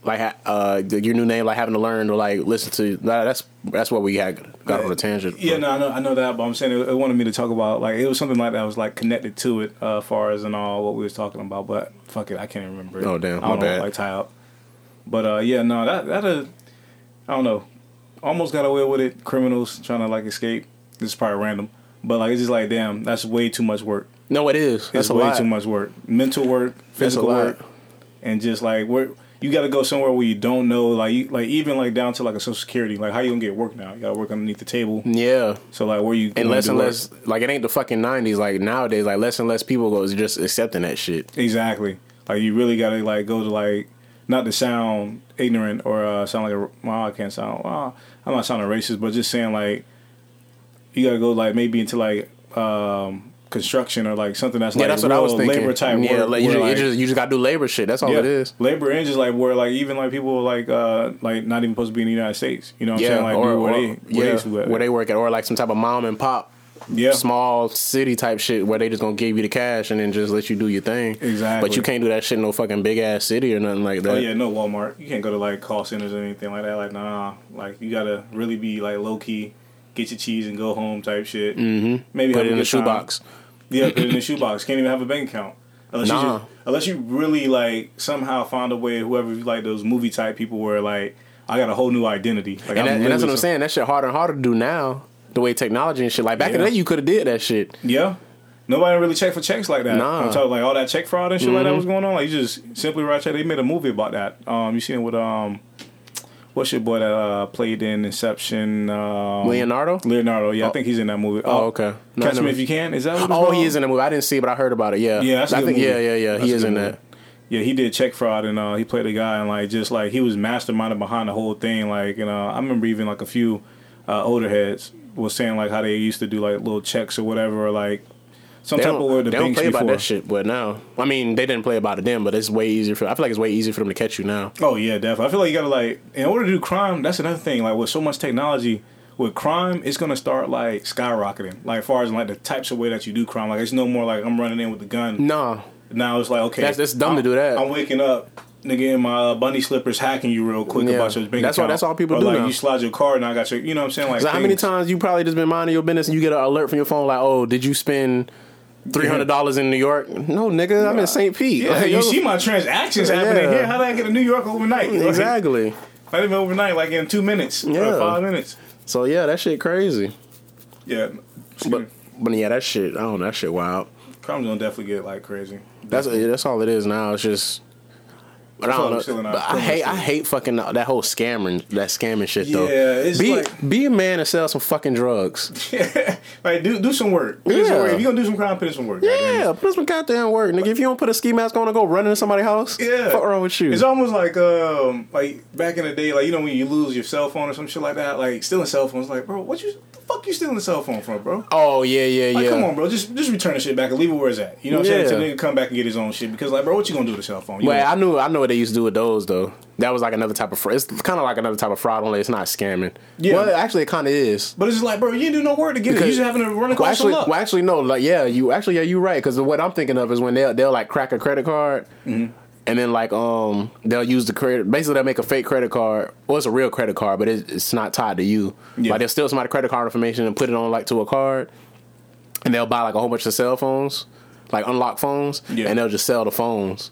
like uh your new name like having to learn to like listen to that, that's that's what we had got on a tangent. Yeah, no, I know, I know that, but I'm saying it, it wanted me to talk about like it was something like that was like connected to it, uh, as far as and all what we was talking about. But fuck it, I can't remember. It. Oh, damn, I my don't know, bad. Like tie up. But uh, yeah, no, that that uh, I don't know. Almost got away with it. Criminals trying to like escape. This is probably random, but like it's just like damn, that's way too much work. No, it is. That's It's a way lot. too much work. Mental work, physical work, and just like where you got to go somewhere where you don't know, like like even like down to like a social security, like how you gonna get work now? You got to work underneath the table. Yeah. So like where you And less and work? less like it ain't the fucking nineties. Like nowadays, like less and less people go just accepting that shit. exactly. Like you really got to like go to like not to sound ignorant or uh, sound like a well I can't sound well I'm not sounding racist, but just saying like you got to go like maybe into like um construction or like something that's like yeah, that's what I was thinking. labor type yeah, work. like, you, just, like- just you just gotta do labor shit. That's all it is. Labor and just like where like even like people like uh like not even supposed to be in the United States. You know what I'm Yeah, saying? Like or, where or- they where yeah, they used to at. where they work at, or like some type of mom and pop, yeah. small city type shit where they just gonna give you the cash and then just let you do your thing. Exactly. But you can't do that shit in no fucking big ass city or nothing like that. Oh yeah, no Walmart. You can't go to like call centers or anything like that. Like nah, like you gotta really be like low key, get your cheese and go home type shit. Mm-hmm. Maybe Put have it a in time. shoebox. Yeah, put it in the shoebox. Can't even have a bank account. Unless you just, unless you really like somehow found a way. Whoever you like those movie type people where like I got a whole new identity. Like And, that, and that's what I'm saying. That shit harder and harder to do now. The way technology and shit. Like back in the day, you could have did that shit. Yeah. Nobody really checked for checks like that. Nah. Mm-hmm. I'm talking like all that check fraud and shit like that was going on. Like you just simply write check. They made a movie about that. Um, you seen it with um, what's your boy that uh played in Inception? Um, Leonardo. Leonardo. Yeah, I think he's in that movie. Oh, okay. No, Catch Me If You Can. Is that what? Oh, called? he is in the movie. I didn't see, it, but I heard about it. Yeah, Yeah, I think. movie. Yeah, yeah, yeah. That's he is in movie. that. Yeah, he did check fraud and uh, he played a guy and like just like he was masterminded behind the whole thing. Like you know, I remember even like a few uh, older heads was saying like how they used to do like little checks or whatever, or like some They type of the they don't play before. about that shit, but now, I mean, they didn't play about it then, but it's way easier for. I feel like it's way easier for them to catch you now. Oh yeah, definitely. I feel like you gotta like in order to do crime. That's another thing. Like with so much technology, with crime, it's gonna start like skyrocketing. Like as far as like the types of way that you do crime. Like it's no more like I'm running in with the gun. No, Now it's like okay, That's- that's dumb to I'm- do that. I'm waking up. Nigga in my uh, bunny slippers hacking you real quick Yeah. about your bank That's why- that's all people or do like now. you slide your card and I got your you know what I'm saying like how many times you probably just been minding your business and you get an alert from your phone like, oh, did you spend three hundred dollars in New York? No, nigga, I'm in St. Pete. Yeah, Like, you yo, see my transactions happening Yeah. here. How did I get to New York overnight? Like, exactly. Not even overnight, like in two minutes Yeah. or five minutes. So yeah, that shit crazy. Yeah, But but yeah, that shit. I don't know. That shit wild. crime's gonna definitely get like crazy. That's that's all it is now. It's just. But I don't I'm still in know. But I hate I hate fucking that whole scamming that scamming shit though. Yeah, it's be like- be a man and sell some fucking drugs. Yeah, like do do some work. Put in some Yeah. work. If you gonna do some crime, put in some work. goddamn. Yeah, put some goddamn work, nigga. If you don't put a ski mask on and go run into somebody's house, Yeah. fuck wrong with you? It's almost like um like back in the day, like you know when you lose your cell phone or some shit like that, like stealing cell phones. Like, bro, what you fuck you stealing the cell phone from, bro? oh yeah, yeah, Like, yeah. come on, bro, just just return the shit back and leave it where it's at. You know what I'm Yeah. saying? Until nigga come back and get his own shit because like, bro, what you gonna do with the cell phone? You Well, I knew I know what they used to do with those though. That was like another type of fraud. It's kind of like another type of fraud, only it's not scamming. Yeah. Well, actually, it kind of is. but it's just like, bro, you didn't do no work to get it. You just having to run well, across actually, some luck. well, actually, no. Like, yeah, you actually, yeah, you right. Because what I'm thinking of is when they'll they'll like crack a credit card, Mm-hmm. And then like um they'll use the credit. Basically, they'll make a fake credit card. or it's a real credit card, but it, it's not tied to you. Yeah. Like they'll steal somebody's credit card information and put it on like to a card, and they'll buy like a whole bunch of cell phones, like unlock phones, Yeah. and they'll just sell the phones.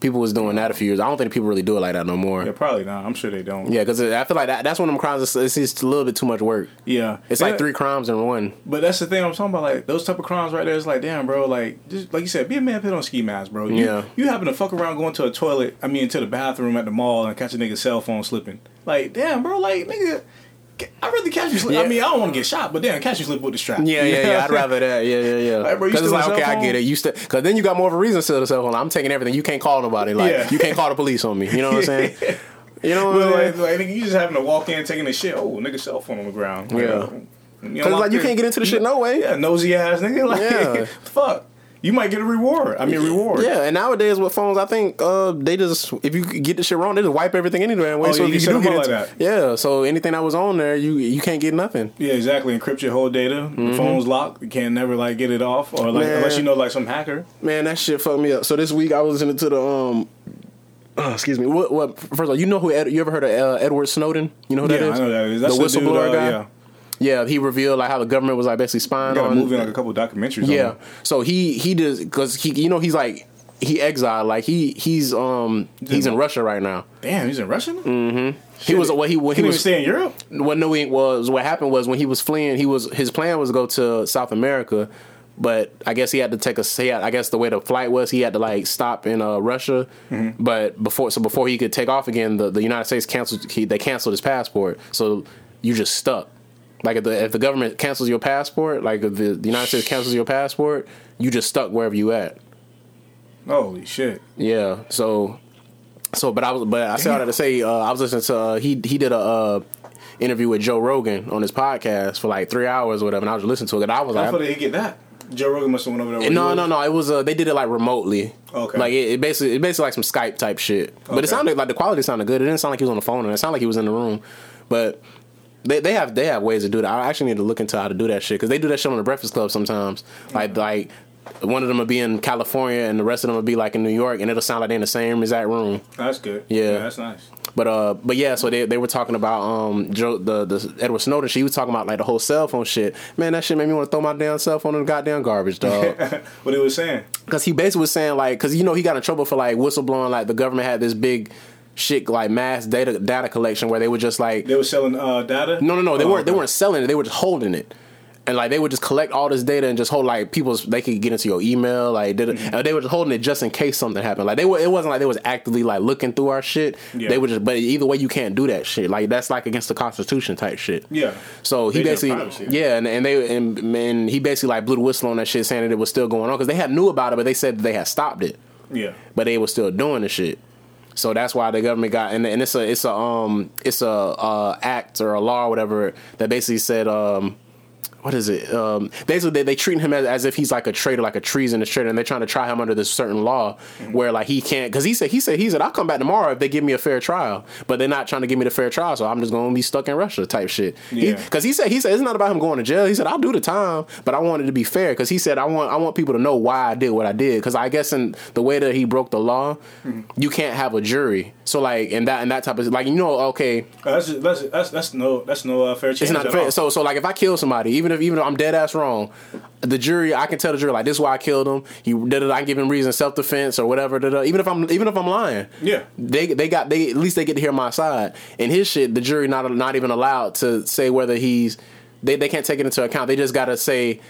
People was doing that a few years. I don't think people really do it like that no more. yeah, probably not. I'm sure they don't. Yeah, because I feel like that, that's one of them crimes. It's, it's just a little bit too much work. Yeah, It's Yeah. like three crimes in one. But that's the thing I'm talking about. Like those type of crimes right there. It's like, damn, bro. Like, just like you said, be a man, put on ski mask, bro. You, Yeah. You happen to fuck around going to a toilet. I mean, to the bathroom at the mall and catch a nigga's cell phone slipping. Like, damn, bro. Like, nigga. I'd rather catch you slip. Yeah. I mean, I don't want to get shot, but damn, catch you slip with the strap. Yeah, yeah, yeah. I'd rather that. Yeah, yeah, yeah. Like, Because it's like, okay, cell I get it. You still, because then you got more of a reason to steal the cell phone. I'm taking everything. You can't call nobody. Like, Yeah. you can't call the police on me. You know what I'm saying? You know what But I'm like, like, you just having to walk in taking a shit. Oh, nigga, cell phone on the ground. Yeah. You Because like you can't get into the shit no way. Yeah, nosy ass nigga. Like, Yeah. fuck. You might get a reward. I mean, reward. Yeah, and nowadays with phones, I think uh, they just if you get the shit wrong, they just wipe everything anyway. Oh, so you if can you do get like that. yeah, so anything that was on there, you you can't get nothing. Yeah, exactly. Encrypt your whole data. The phone's locked. You can't never like get it off, or like Man. unless you know like some hacker. Man, that shit fucked me up. So this week I was listening to the um. uh, excuse me. What? What? First of all, you know who? Ed, you ever heard of uh, Edward Snowden? You know who Yeah, that is? I know that is. That's the the dude, whistleblower uh, guy. yeah. Yeah, he revealed like how the government was like basically spying Got a on. movie and like a couple documentaries. on yeah. So he he does because he you know he's like he exiled like he he's um he's in what? Russia right now. Damn, he's in Russia. Mm-hmm. He was what he He he was stay in Europe. what no he was what happened was when he was fleeing he was his plan was to go to South America but I guess he had to take a he had, I guess the way the flight was he had to like stop in uh, Russia Mm-hmm. but before so before he could take off again the, the United States canceled he, they canceled his passport so you just stuck like if the if the government cancels your passport like if the, the United States cancels your passport you just stuck wherever you at Holy shit! yeah. So, so, but I was, but I all that to say, uh, I was listening to uh, he he did a uh, interview with Joe Rogan on his podcast for like three hours or whatever, and I was listening to it, and I was How like, far did he get that? Joe Rogan must have went over there. no, no, no. It was uh, they did it like remotely. Okay. Like it, it basically, it basically like some Skype type shit. But Okay. it sounded like the quality sounded good. It didn't sound like he was on the phone, and it sounded like he was in the room. But they they have they have ways to do that. I actually need to look into how to do that shit because they do that shit on the Breakfast Club sometimes. Like like one of them will be in California and the rest of them will be like in New York, and it'll sound like they're in the same exact room. That's good. Yeah. that's nice. But uh, but yeah, so they they were talking about um Joe the the Edward Snowden. She was talking about like the whole cell phone shit. Man, that shit made me want to throw my damn cell phone in the goddamn garbage, dog. what he was saying. Because he basically was saying like, because you know he got in trouble for like whistleblowing. Like the government had this big shit like mass data data collection where they were just like, They were selling uh, data. no, no, no, they Oh, weren't they weren't selling it. They were just holding it. And like they would just collect all this data and just hold like people's they could get into your email like did it, Mm-hmm. and they were just holding it just in case something happened like they were it wasn't like they was actively like looking through our shit Yeah. they were just but either way you can't do that shit like that's like against the constitution type shit Yeah. so he They basically yeah and, and they and, and he basically like blew the whistle on that shit saying that it was still going on because they had knew about it but they said that they had stopped it Yeah. but they were still doing the shit. So that's why the government got and, and it's a it's a um it's a uh, act or a law or whatever that basically said um what is it? Um, basically, they, they treat him as, as if he's like a traitor, like a treasonous traitor, and they're trying to try him under this certain law Mm-hmm. where like he can't. Because he said he said he said I'll come back tomorrow if they give me a fair trial, but they're not trying to give me the fair trial, so I'm just going to be stuck in Russia type shit. Yeah. Because he, said he said it's not about him going to jail. He said I'll do the time, but I want it to be fair. Because he said I want I want people to know why I did what I did. Because I guess in the way that he broke the law, Mm-hmm. you can't have a jury. So like and that and that type of like you know okay Uh, That's just, that's that's that's no that's no uh, fair chance. it's not fair. all. So so like if I kill somebody, even if even though I'm dead ass wrong, the jury I can tell the jury like this is why I killed him. He did it. I give him reason self defense or whatever. da, da. Even if I'm even if I'm lying, Yeah. they they got they at least they get to hear my side. And his shit, the jury not not even allowed to say whether he's they they can't take it into account. They just got to say.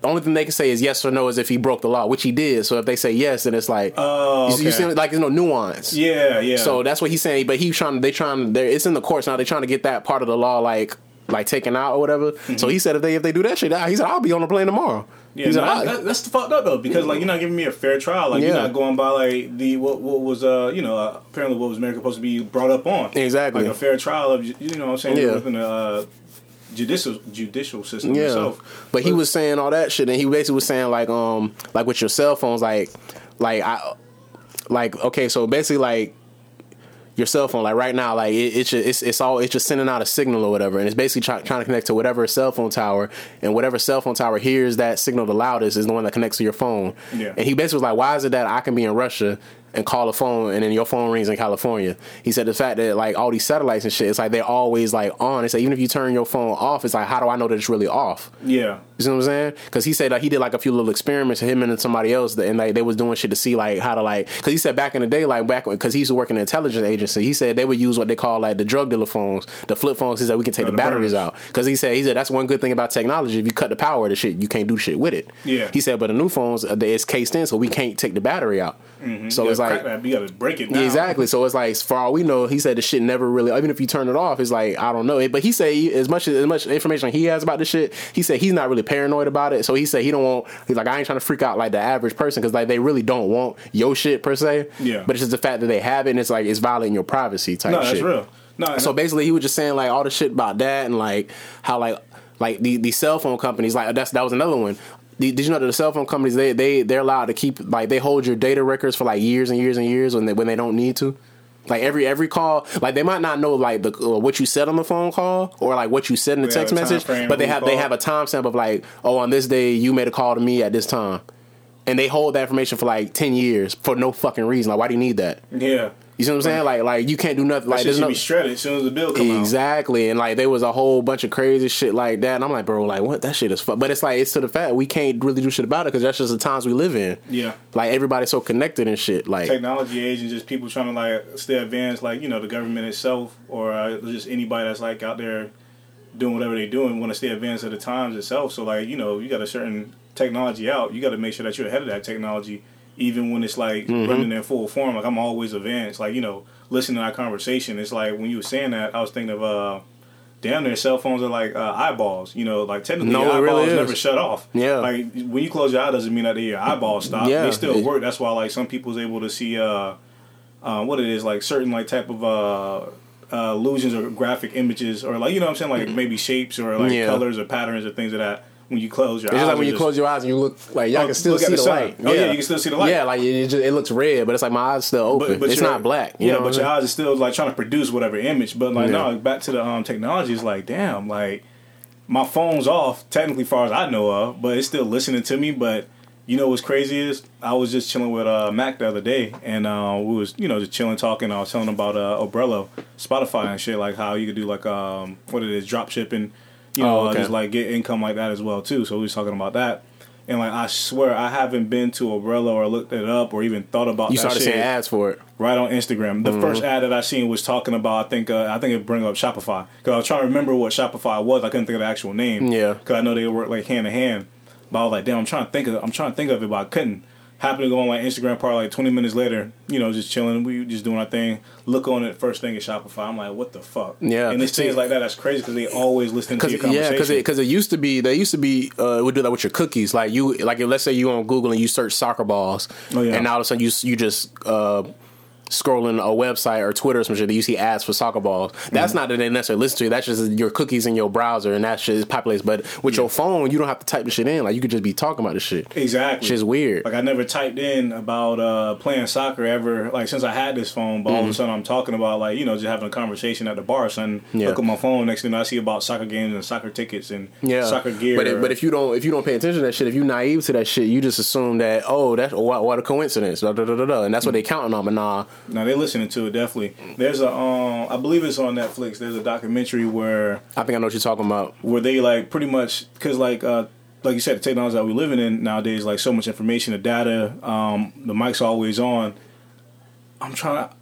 The only thing they can say is yes or no is if he broke the law, which he did. So if they say yes, then it's like, Oh, you, you see, like there's no nuance. Yeah, yeah. So that's what he's saying. But he's trying. They trying. They it's in the courts now. They're trying to get that part of the law like like taken out or whatever. So he said if they if they do that shit, he said I'll be on the plane tomorrow. Yeah, he said, no, "I- that, that- that's the fucked up though because like you're not giving me a fair trial. Like you're not going by like the what what was uh you know uh, apparently what was America supposed to be brought up on Exactly. like a fair trial of you know what I'm saying Yeah. within the uh, judicial judicial system yeah. itself. But he was saying all that shit, and he basically was saying like um like with your cell phones, like like I like okay, so basically like your cell phone, like right now, like it, it's just, it's it's all it's just sending out a signal or whatever, and it's basically try, trying to connect to whatever cell phone tower, and whatever cell phone tower hears that signal the loudest is the one that connects to your phone. Yeah. And he basically was like, why is it that I can be in Russia and call a phone and then your phone rings in California? He said the fact that like all these satellites and shit, it's like they're always like on. It's like even if you turn your phone off, it's like how do I know that it's really off? Yeah, You see what I'm saying? Because he said like he did like a few little experiments, with him and somebody else, that, and like they was doing shit to see like how to like. Because he said back in the day, like back because he used to work in an intelligence agency, he said they would use what they call like the drug dealer phones, the flip phones. He said we can take Oh, the the batteries out. Because he said he said that's one good thing about technology. If you cut the power of the shit, you can't do shit with it. Yeah. He said, but the new phones, uh, they- it's cased in, so we can't take the battery out. So You it's like that, you got to break it down. exactly. So it's like, for all we know, he said the shit never really. Even if you turn it off, it's like I don't know. But he said as much as much information he has about this shit, he said he's not really paranoid about it. So he said he don't want. He's like I ain't trying to freak out like the average person because like they really don't want your shit per se. Yeah. But it's just the fact that they have it, and it's like it's violating your privacy type No, shit. that's real. No, So basically, he was just saying like all the shit about that and like how like like the the cell phone companies like that's that was another one. Did you know that the cell phone companies they they they're allowed to keep like they hold your data records for like years and years and years when they when they don't need to. Like every every call, like they might not know like the uh, what you said on the phone call or like what you said in the They text have a time message, frame but they have they have a timestamp of like oh on this day you made a call to me at this time, and they hold that information for like ten years for no fucking reason. Like why do you need that? yeah, You see what I'm saying? Like like you can't do nothing. Like there's no be shredded as soon as the bill come out. Exactly, and like there was a whole bunch of crazy shit like that, and I'm like, bro, like what? That shit is fuck. But it's like it's to the fact we can't really do shit about it because that's just the times we live in. Yeah. like everybody's so connected and shit. Like, technology age and just people trying to like stay advanced, like you know the government itself or uh, just anybody that's like out there doing whatever they doing want to stay advanced at the times itself. So like you know you got a certain technology out, you got to make sure that you're ahead of that technology, even when it's like Mm-hmm. running in full form. Like I'm always advanced. Like you know listening to our conversation, it's like when you were saying that, I was thinking of uh. Down there, cell phones are like uh, eyeballs. You know, like technically, No, eyeballs really never shut off. Yeah. Like when you close your eye, doesn't mean that your eyeballs stop. Yeah. They still work. That's why like some people's able to see uh, uh, what it is like certain like type of uh, uh, illusions or graphic images or like you know what I'm saying like maybe shapes or like Yeah. colors or patterns or things of that when you close your it's eyes. just like when you just- close your eyes and you look like y'all Oh, can still see the the, light. Oh, yeah, you can still see the light. Yeah, like it, just, it looks red, but it's like my eyes still open. But it's not black. You yeah, know but your eyes are still like trying to produce whatever image. But like Yeah. no, back to the um, technology is like damn, like my phone's off technically, far as I know of, but it's still listening to me. But you know what's crazy is I was just chilling with uh, Mac the other day, and uh, we was you know just chilling talking. I was telling him about uh, Oberlo, Shopify and shit, like how you could do like um what it is drop shipping, you know, Oh, okay. just like get income like that as well too. So we was talking about that. And like I swear, I haven't been to Oberlo or looked it up or even thought about You that started shit seeing ads for it. right on Instagram. The first ad that I seen was talking about I think uh, I think it bring up Shopify because I was trying to remember what Shopify was. I couldn't think of the actual name. Yeah. because I know they work like hand in hand. But I was like, damn, I'm trying to think of I'm trying to think of it, but I couldn't. Happened to go on like Instagram probably like 20 minutes later. You know, just chilling. We just doing our thing. Look on it. First thing is Shopify. I'm like, what the fuck? Yeah. And it's things like that. That's crazy because they always listen to Cause, your yeah, because it, because it used to be they used to be uh, would do that with your cookies. Like you, like let's say you on Google and you search soccer balls, Oh, yeah. and now all of a sudden you you just uh, scrolling a website or Twitter or some shit that you see ads for soccer balls. That's not that they necessarily listen to you. That's just your cookies in your browser and that shit is populates. But with your phone, you don't have to type the shit in. Like you could just be talking about the shit. Exactly. Shit's weird. Like I never typed in about uh, playing soccer ever. Like since I had this phone, but all of a sudden I'm talking about like you know just having a conversation at the bar. Son, Mm-hmm. Yeah. look at my phone. Next thing I see about soccer games and soccer tickets and Yeah, soccer gear. But if, but if you don't if you don't pay attention to that shit, if you're naive to that shit, you just assume that oh that's what, what a coincidence, da, da, da, da, da, and that's what they counting on. But nah, no, they're listening to it definitely. There's a um, I believe it's on Netflix. There's a documentary where I think I know what you're talking about. where they like pretty much because like uh like you said the technology that we're living in nowadays like so much information the data um the mic's always on i'm trying to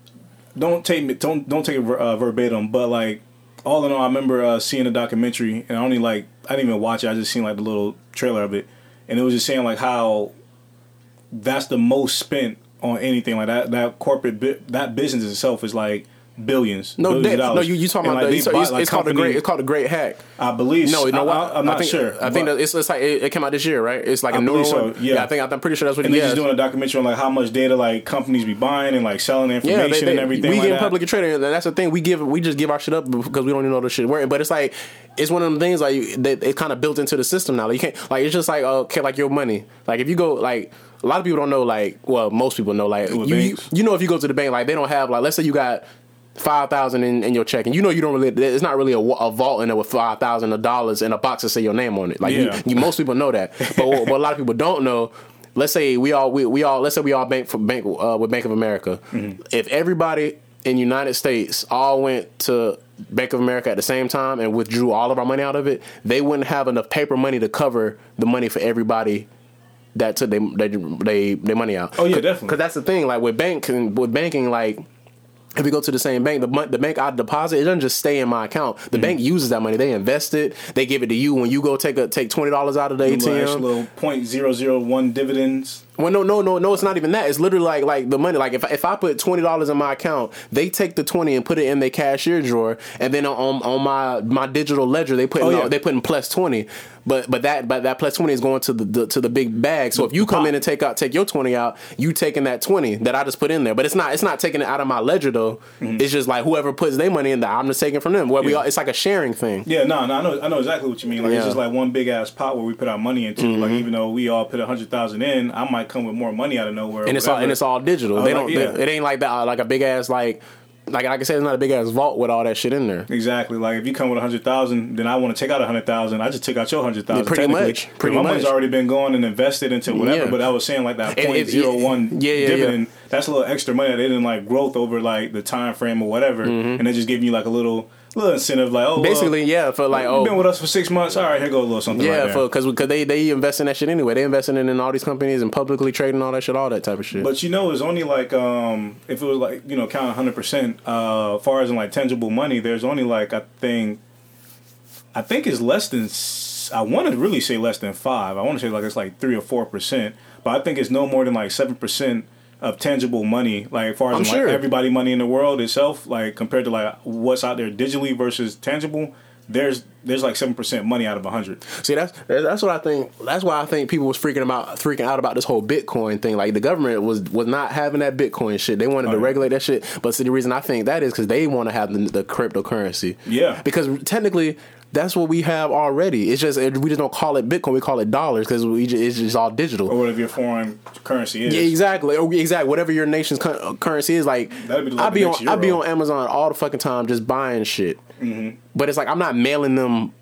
don't take me don't don't take it uh, verbatim but like all in all i remember uh, seeing a documentary and i only like i didn't even watch it i just seen like the little trailer of it and it was just saying like how that's the most spent on anything like that that corporate bi- that business itself is like billions No, billions that, no, you you talking And, about like, the, they it's, like, it's called a great it's called the Great Hack. I believe. No, you know I, what? I, am not think, sure. I think that it's, it's like it, it came out this year, right? It's like a I new so, one. yeah. I think I'm pretty sure that's what and they're just doing a documentary on like how much data like companies be buying and like selling Yeah, information they, they, and everything. we like get public traded, and that's the thing. We give, we just give our shit up because we don't even know the shit working. But it's like, it's one of them things like that. It's kind of built into the system now. Like, you can't, like, it's just like, okay, like your money. Like, if you go, like, a lot of people don't know. Like, well, most people know. Like, you, With you, banks. you know, if you go to the bank, like, they don't have, like, let's say you got five thousand in, in your check, and you know you don't really. It's not really a, a vault in there with five thousand of dollars in a box to say your name on it. Like, Yeah. you, you, most people know that, but what, what a lot of people don't know. Let's say we all we, we all let's say we all bank for bank uh, with Bank of America. If everybody in United States all went to Bank of America at the same time and withdrew all of our money out of it, they wouldn't have enough paper money to cover the money for everybody that took they they they, their money out. Oh, yeah, definitely. Because that's the thing. Like with bank with banking, like if we go to the same bank, the the bank I deposit it doesn't just stay in my account. Mm-hmm. The bank uses that money. They invest it. They give it to you when you go take a take twenty dollars out of the ATM. little point zero zero one dividends. Well, no, no, no, no. It's not even that. It's literally like like the money. Like if if I put twenty dollars in my account, they take the twenty and put it in their cashier drawer, and then on on my my digital ledger they put Oh, in, yeah. they put in plus twenty. But but that but that plus twenty is going to the, the to the big bag. So if you come in and take out take your twenty out, you taking that twenty that I just put in there. But it's not it's not taking it out of my ledger though. It's just like whoever puts their money in there, I'm just taking from them. Where we Mm-hmm. All, it's like a sharing thing. Yeah, no, no, I know, I know exactly what you mean. Like Yeah. it's just like one big ass pot where we put our money into. Like even though we all put a hundred thousand in, I might come with more money out of nowhere. and it's all and it's all digital. Oh, they like, don't. yeah. they- it ain't like that. Like a big ass like. Like, like I said, it's not a big ass vault with all that shit in there. Exactly. Like if you come with a hundred thousand, then I want to take out a hundred thousand. I just took out your hundred thousand. Yeah, pretty much. Pretty my much. money's already been going and invested into whatever. Yeah. But I was saying like that point zero one yeah, yeah, dividend. That's a little extra money that they didn't like growth over like the time frame or whatever, mm-hmm. and they just give you like a little little incentive. Like oh, well. Basically, yeah, for like you've oh been with us for six months. All right, here go a little something. yeah, right for because because they they invest in that shit anyway. They investing in, in all these companies and publicly trading all that shit, all that type of shit. But you know, it's only like um, if it was like you know count hundred percent. Uh, far as in like tangible money, there's only like I think, I think it's less than. I want to really say less than five. I want to say like it's like three or four percent. But I think it's no more than like seven percent of tangible money. Like as far as I'm in, sure. everybody money in the world itself, like compared to like what's out there digitally versus tangible. There's there's like seven percent money out of a hundred. See, that's that's what I think. That's why I think people was freaking about freaking out about this whole Bitcoin thing. Like the government was was not having that Bitcoin shit. They wanted to Oh, yeah. regulate that shit. But see, the reason I think that is because they want to have the, the cryptocurrency. Yeah. Because technically. That's what we have already. It's just we just don't call it Bitcoin. We call it dollars because it's just all digital. Or whatever your foreign currency is. Yeah, exactly. Oh, exactly. Whatever your nation's uh, currency is, like That'd be like I be on next I be on Amazon all the fucking time just buying shit. Mm-hmm. But it's like I'm not mailing them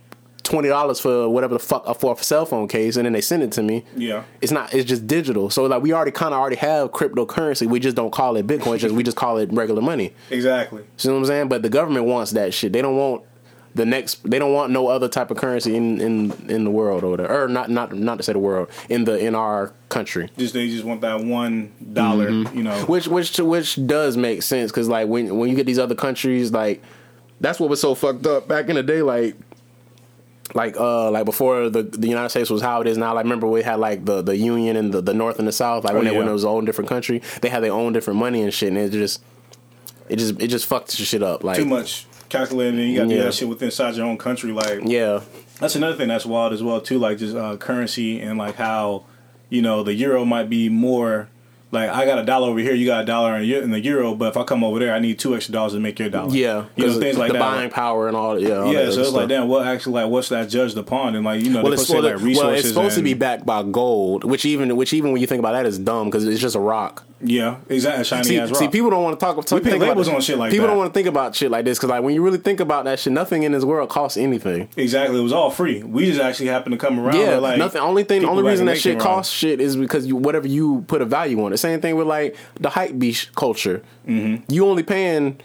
twenty dollars for whatever the fuck for a cell phone case, and then they send it to me. Yeah. It's not. It's just digital. So like we already kind of already have cryptocurrency. We just don't call it Bitcoin. Just we just call it regular money. Exactly. See what I'm saying? But the government wants that shit. They don't want the next. They don't want no other type of currency in in in the world or whatever. Or not not not to say the world in the in our country. Just they just want that one dollar, Mm-hmm. you know. Which which which does make sense because like when when you get these other countries like that's what was so fucked up back in the day like like uh like before the the United States was how it is now like remember we had like the the Union and the, the North and the South like when Oh, they when yeah. it was own different country they had their own different money and shit and it just it just it just fucked shit up like Too much calculating, and you got to do that shit within inside your own country. Like yeah that's another thing that's wild as well too. Like just uh, currency and like how you know the euro might be more Like I got a dollar over here, you got a dollar in, in the euro, but if I come over there, I need two extra dollars to make your dollar. Yeah, you know things like the that. buying power and all. Yeah, all yeah, so it's like, damn, what actually like what's that judged upon? And like you know, Well, it's, well, say, like well, it's supposed to be backed by gold, which even which even when you think about that is dumb because it's just a rock. Yeah, exactly. Shiny See, ass rock. see, people don't want to talk. talk put think labels about, on shit like people that. don't want to think about shit like this because like when you really think about that shit, nothing in this world costs anything. exactly. It was all free. We just actually happened to come around. Yeah, like, nothing. Only thing, only reason that shit costs shit is because you whatever you put a value on it. Same thing with like the hype beast culture. Mm-hmm. You only paying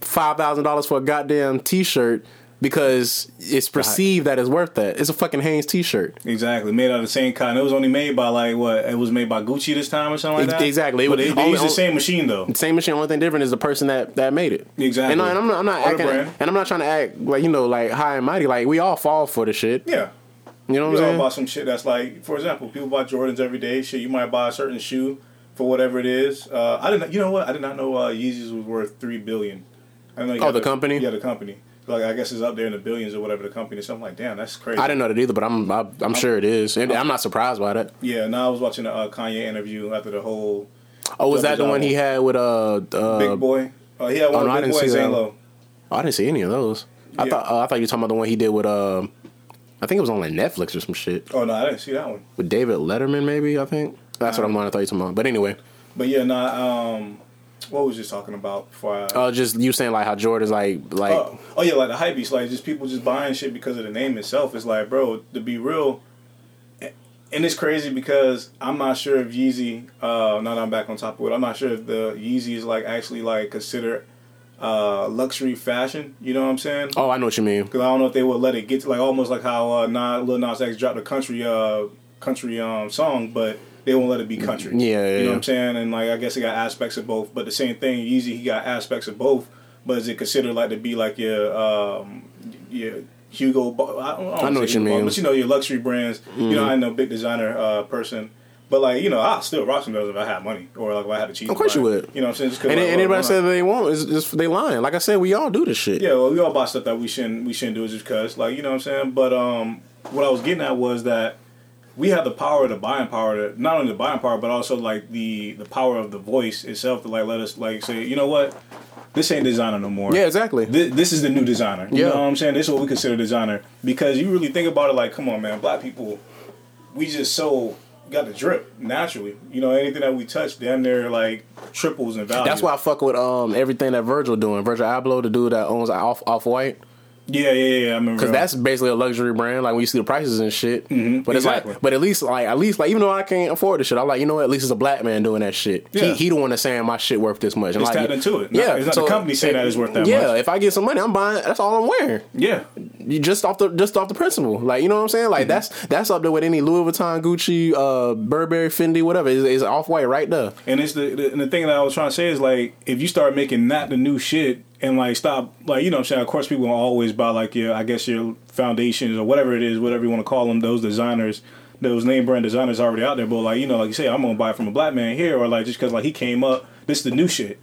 five thousand dollars for a goddamn t-shirt because it's perceived that it's worth that. It's a fucking Hanes t-shirt. Exactly, made out of the same cotton. It was only made by like what? It was made by Gucci this time or something like that. exactly. But was- they, they used the same machine though. Same machine. Only thing different is the person that that made it. Exactly. And, and I'm not. I'm not acting. And I'm not trying to act like you know, like high and mighty. Like we all fall for the shit. Yeah, You know what I'm all saying? buy some shit that's like, for example, people buy Jordans every day. Shit, you might buy a certain shoe for whatever it is. Uh, I didn't. You know what? I did not know uh, Yeezys was worth three billion. I didn't know you Oh, the to- company? Yeah, the company. Like I guess it's up there in the billions or whatever the company. So I'm like, damn, that's crazy. I didn't know that either, but I'm I, I'm sure it is, and I'm not surprised by that. Yeah, now I was watching a uh, Kanye interview after the whole Oh, was that the one he had with uh, uh Big Boy. Oh, he had one no, I Big Boy and see that. Zane Lowe. Oh, I didn't see any of those. I Yeah. thought uh, I thought you were talking about the one he did with uh, I think it was on like Netflix or some shit Oh no, I didn't see that one. with David Letterman, maybe I think. That's what I'm on. I thought you were talking about. But anyway, But yeah, nah. Um, what was you talking about before? I, uh, just you saying like how Jordan's like like oh, oh yeah, like the hype beast, like just people just buying shit because of the name itself. It's like, bro, to be real, and it's crazy because I'm not sure if Yeezy. Uh, now that I'm back on top of it, I'm not sure if the Yeezy is like actually like considered uh luxury fashion. You know what I'm saying? oh I know what you mean. Because I don't know if they would let it get to like almost like how uh, Nas, Lil Nas X dropped a country uh country um song, but they won't let it be country. Yeah, yeah, you know yeah. what I'm saying? And like I guess it got aspects of both, but the same thing. Yeezy, he got aspects of both, but is it considered like to be like your um your Hugo? I, don't, I, don't I know what you Hugo mean. but you know your luxury brands. You know, I'm no big designer uh person. But like you know, I still rock some those if I had money or like if I had a cheap. Of course you would. You know what I'm saying? Just And like, then anybody why said not? that they won't is just they lying. Like I said, we all do this shit. Yeah, well, we all buy stuff that we shouldn't we shouldn't do just because, like, you know what I'm saying. But um, what I was getting at was that we have the power, the buying power, to, not only the buying power, but also like the the power of the voice itself to like let us like say, you know what, this ain't designer no more. Yeah, exactly. This, this is the new designer. You Yeah. know what I'm saying? This is what we consider designer because you really think about it. Like, come on, man, black people, we just so got the drip naturally. You know, anything that we touch, damn near like triples in value. That's why I fuck with um everything that Virgil doing. Virgil Abloh, the dude that owns off off white. Yeah, yeah, yeah. I remember Because that's basically a luxury brand. Like when you see the prices and shit. Mm-hmm, but it's exactly. like, but at least like at least like even though I can't afford the shit, I'm like, you know what? At least it's a black man doing that shit. Yeah. He, he the one that's saying my shit worth this much. And It's like, tapped into it. Not- Yeah, it's not the company saying that it's worth that yeah, much. if I get some money, I'm buying. That's all I'm wearing. yeah. You just off the just off the principle. Like you know what I'm saying? Mm-hmm. Like that's that's up there with any Louis Vuitton, Gucci, uh, Burberry, Fendi, whatever. It's, it's off white right there. And it's the, the and the thing that I was trying to say is like if you start making that the new shit and like stop like you know what I'm saying of course people will always buy like your I guess your foundations or whatever it is whatever you want to call them those designers those name brand designers already out there but like you know like you say I'm gonna buy from a black man here or like just because like he came up this is the new shit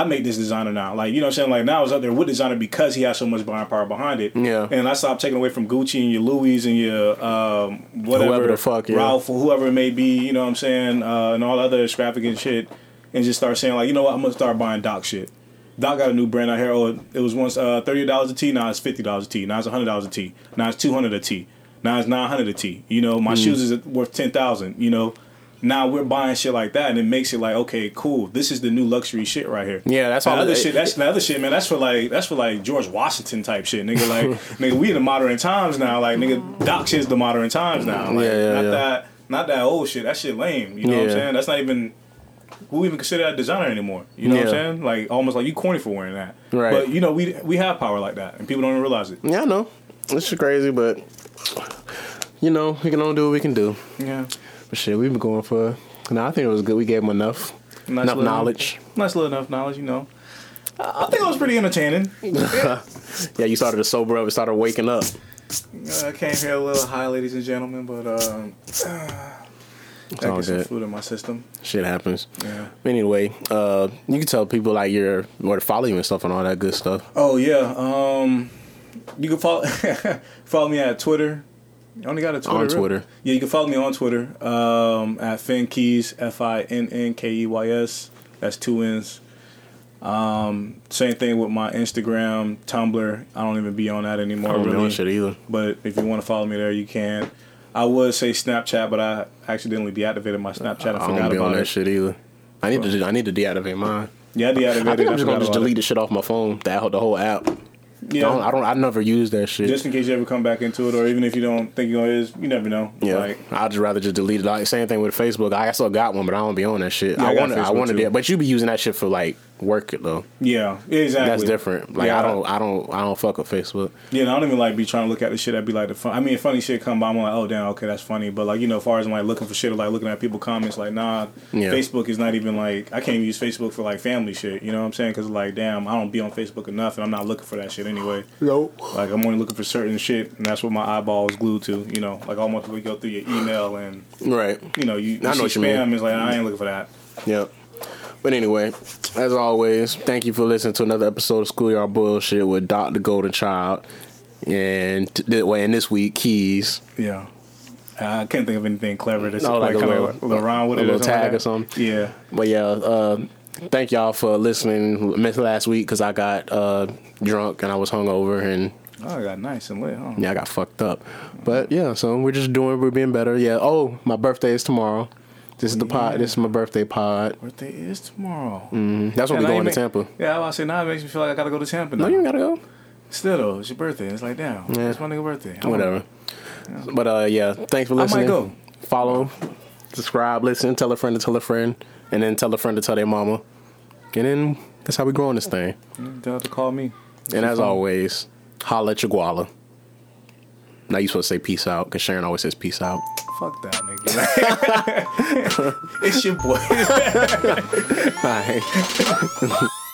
I make this designer now like you know what I'm saying like now it's out there with designer because he has so much buying power behind it Yeah. and I stopped taking away from Gucci and your Louis and your um whatever Whoever the fuck, yeah. Ralph or whoever it may be you know what I'm saying uh, and all other extravagant shit and just start saying like, you know what, I'm gonna start buying Doc shit. Doc got a new brand out here. Oh, it was once uh, thirty dollars a tee. Now it's fifty dollars a tee. Now it's hundred dollars a tee. Now it's two hundred a tee. Now it's nine hundred a tee. You know, my shoes is worth ten thousand. You know, now we're buying shit like that, and it makes it like, okay, cool. This is the new luxury shit right here. Yeah, that's That all. other it- shit. That's the other shit, man. That's for like that's for like George Washington type shit, nigga. Like, nigga, we in the modern times now. Like, nigga, Doc shit's the modern times now. Like, Yeah, yeah, not yeah. that, not that old shit. That shit lame. You know what I'm saying? That's not even who even consider that designer anymore. You know what I'm saying? Like almost like you corny for wearing that. Right. But you know we we have power like that, and people don't even realize it. Yeah, I know. This is crazy, but you know, we can only do what we can do. Yeah. But shit, we've been going for. No, I think it was good. We gave him enough, Nice enough little- knowledge. Nice little enough knowledge, you know. I I think it was pretty entertaining. Yeah, you started to sober up and started waking up. Uh, I came here a little high, ladies and gentlemen, but um, I all get some food in my system. Shit happens. Yeah. Anyway, uh, you can tell people like your where to follow you and stuff and all that good stuff. Oh yeah. Um, you can follow follow me at Twitter You only got a Twitter. On? Twitter. Yeah, you can follow me on Twitter um, at Finn Keys, F I N N K E Y S. That's two N's. Um, same thing with my Instagram, Tumblr. I don't even be on that anymore. I don't really. shit either. But if you want to follow me there, you can. I would say Snapchat, but I accidentally deactivated my Snapchat. I I forgot don't be on about that it. shit either. I need to I need to deactivate mine. Yeah, I deactivated. I think I'm just gonna just delete it. the shit off my phone. That the whole app. Yeah, I don't. I don't. I never use that shit. just in case you ever come back into it, or even if you don't think you is, you never know. yeah, Like, I'd just rather just delete it. Like same thing with Facebook. I still got one, but I don't be on that shit. Yeah, I I want. I to too. do, but you be using that shit for like work it though. yeah, exactly. That's different. Like Yeah, I don't. I don't. I don't fuck with Facebook. Yeah, I don't even like be trying to look at the shit that be like the fun. I mean, funny shit come by, I'm like, oh damn, okay, that's funny. But like, you know, as far as I'm like looking for shit or like looking at people comments, like, nah, Yeah. Facebook is not even like I can't even use Facebook for like family shit. You know what I'm saying? Because like, damn, I don't be on Facebook enough, and I'm not looking for that shit anyway. Nope. Like, I'm only looking for certain shit, and that's what my eyeball is glued to. You know, like almost we go through your email and Right. you know you, you I know see what you mean. spam is like I ain't looking for that. Yep. But anyway, as always, thank you for listening to another episode of Schoolyard Bullshit with Dr. Golden Child. And th- well, and this week, Keys. Yeah. I can't think of anything clever to No, like, like a little- of around with a it. little something tag like or something. Yeah. But yeah, uh, thank y'all for listening. Missed last week because I got uh, drunk and I was hungover and Oh, I got nice and lit, huh? yeah, I got fucked up. But yeah, so we're just doing, we're being better. Yeah. Oh, my birthday is tomorrow. This is the pod. This is my birthday pod. Birthday is tomorrow. Mhm. That's when Yeah, we going to Tampa. Yeah, I was saying now it makes me feel like I gotta go to Tampa. Now. No, you ain't gotta go. Still though, it's your birthday. It's like damn, Yeah. it's my nigga birthday. I Whatever. But uh, yeah, thanks for listening. I might go. Follow, subscribe, listen, tell a friend to tell a friend, and then tell a friend to tell their mama. And then that's how we growing this thing. Tell her to call me. And as always, holla at your guala. Now you supposed to say peace out because Sharon always says peace out. Fuck that nigga. it's your boy. Bye.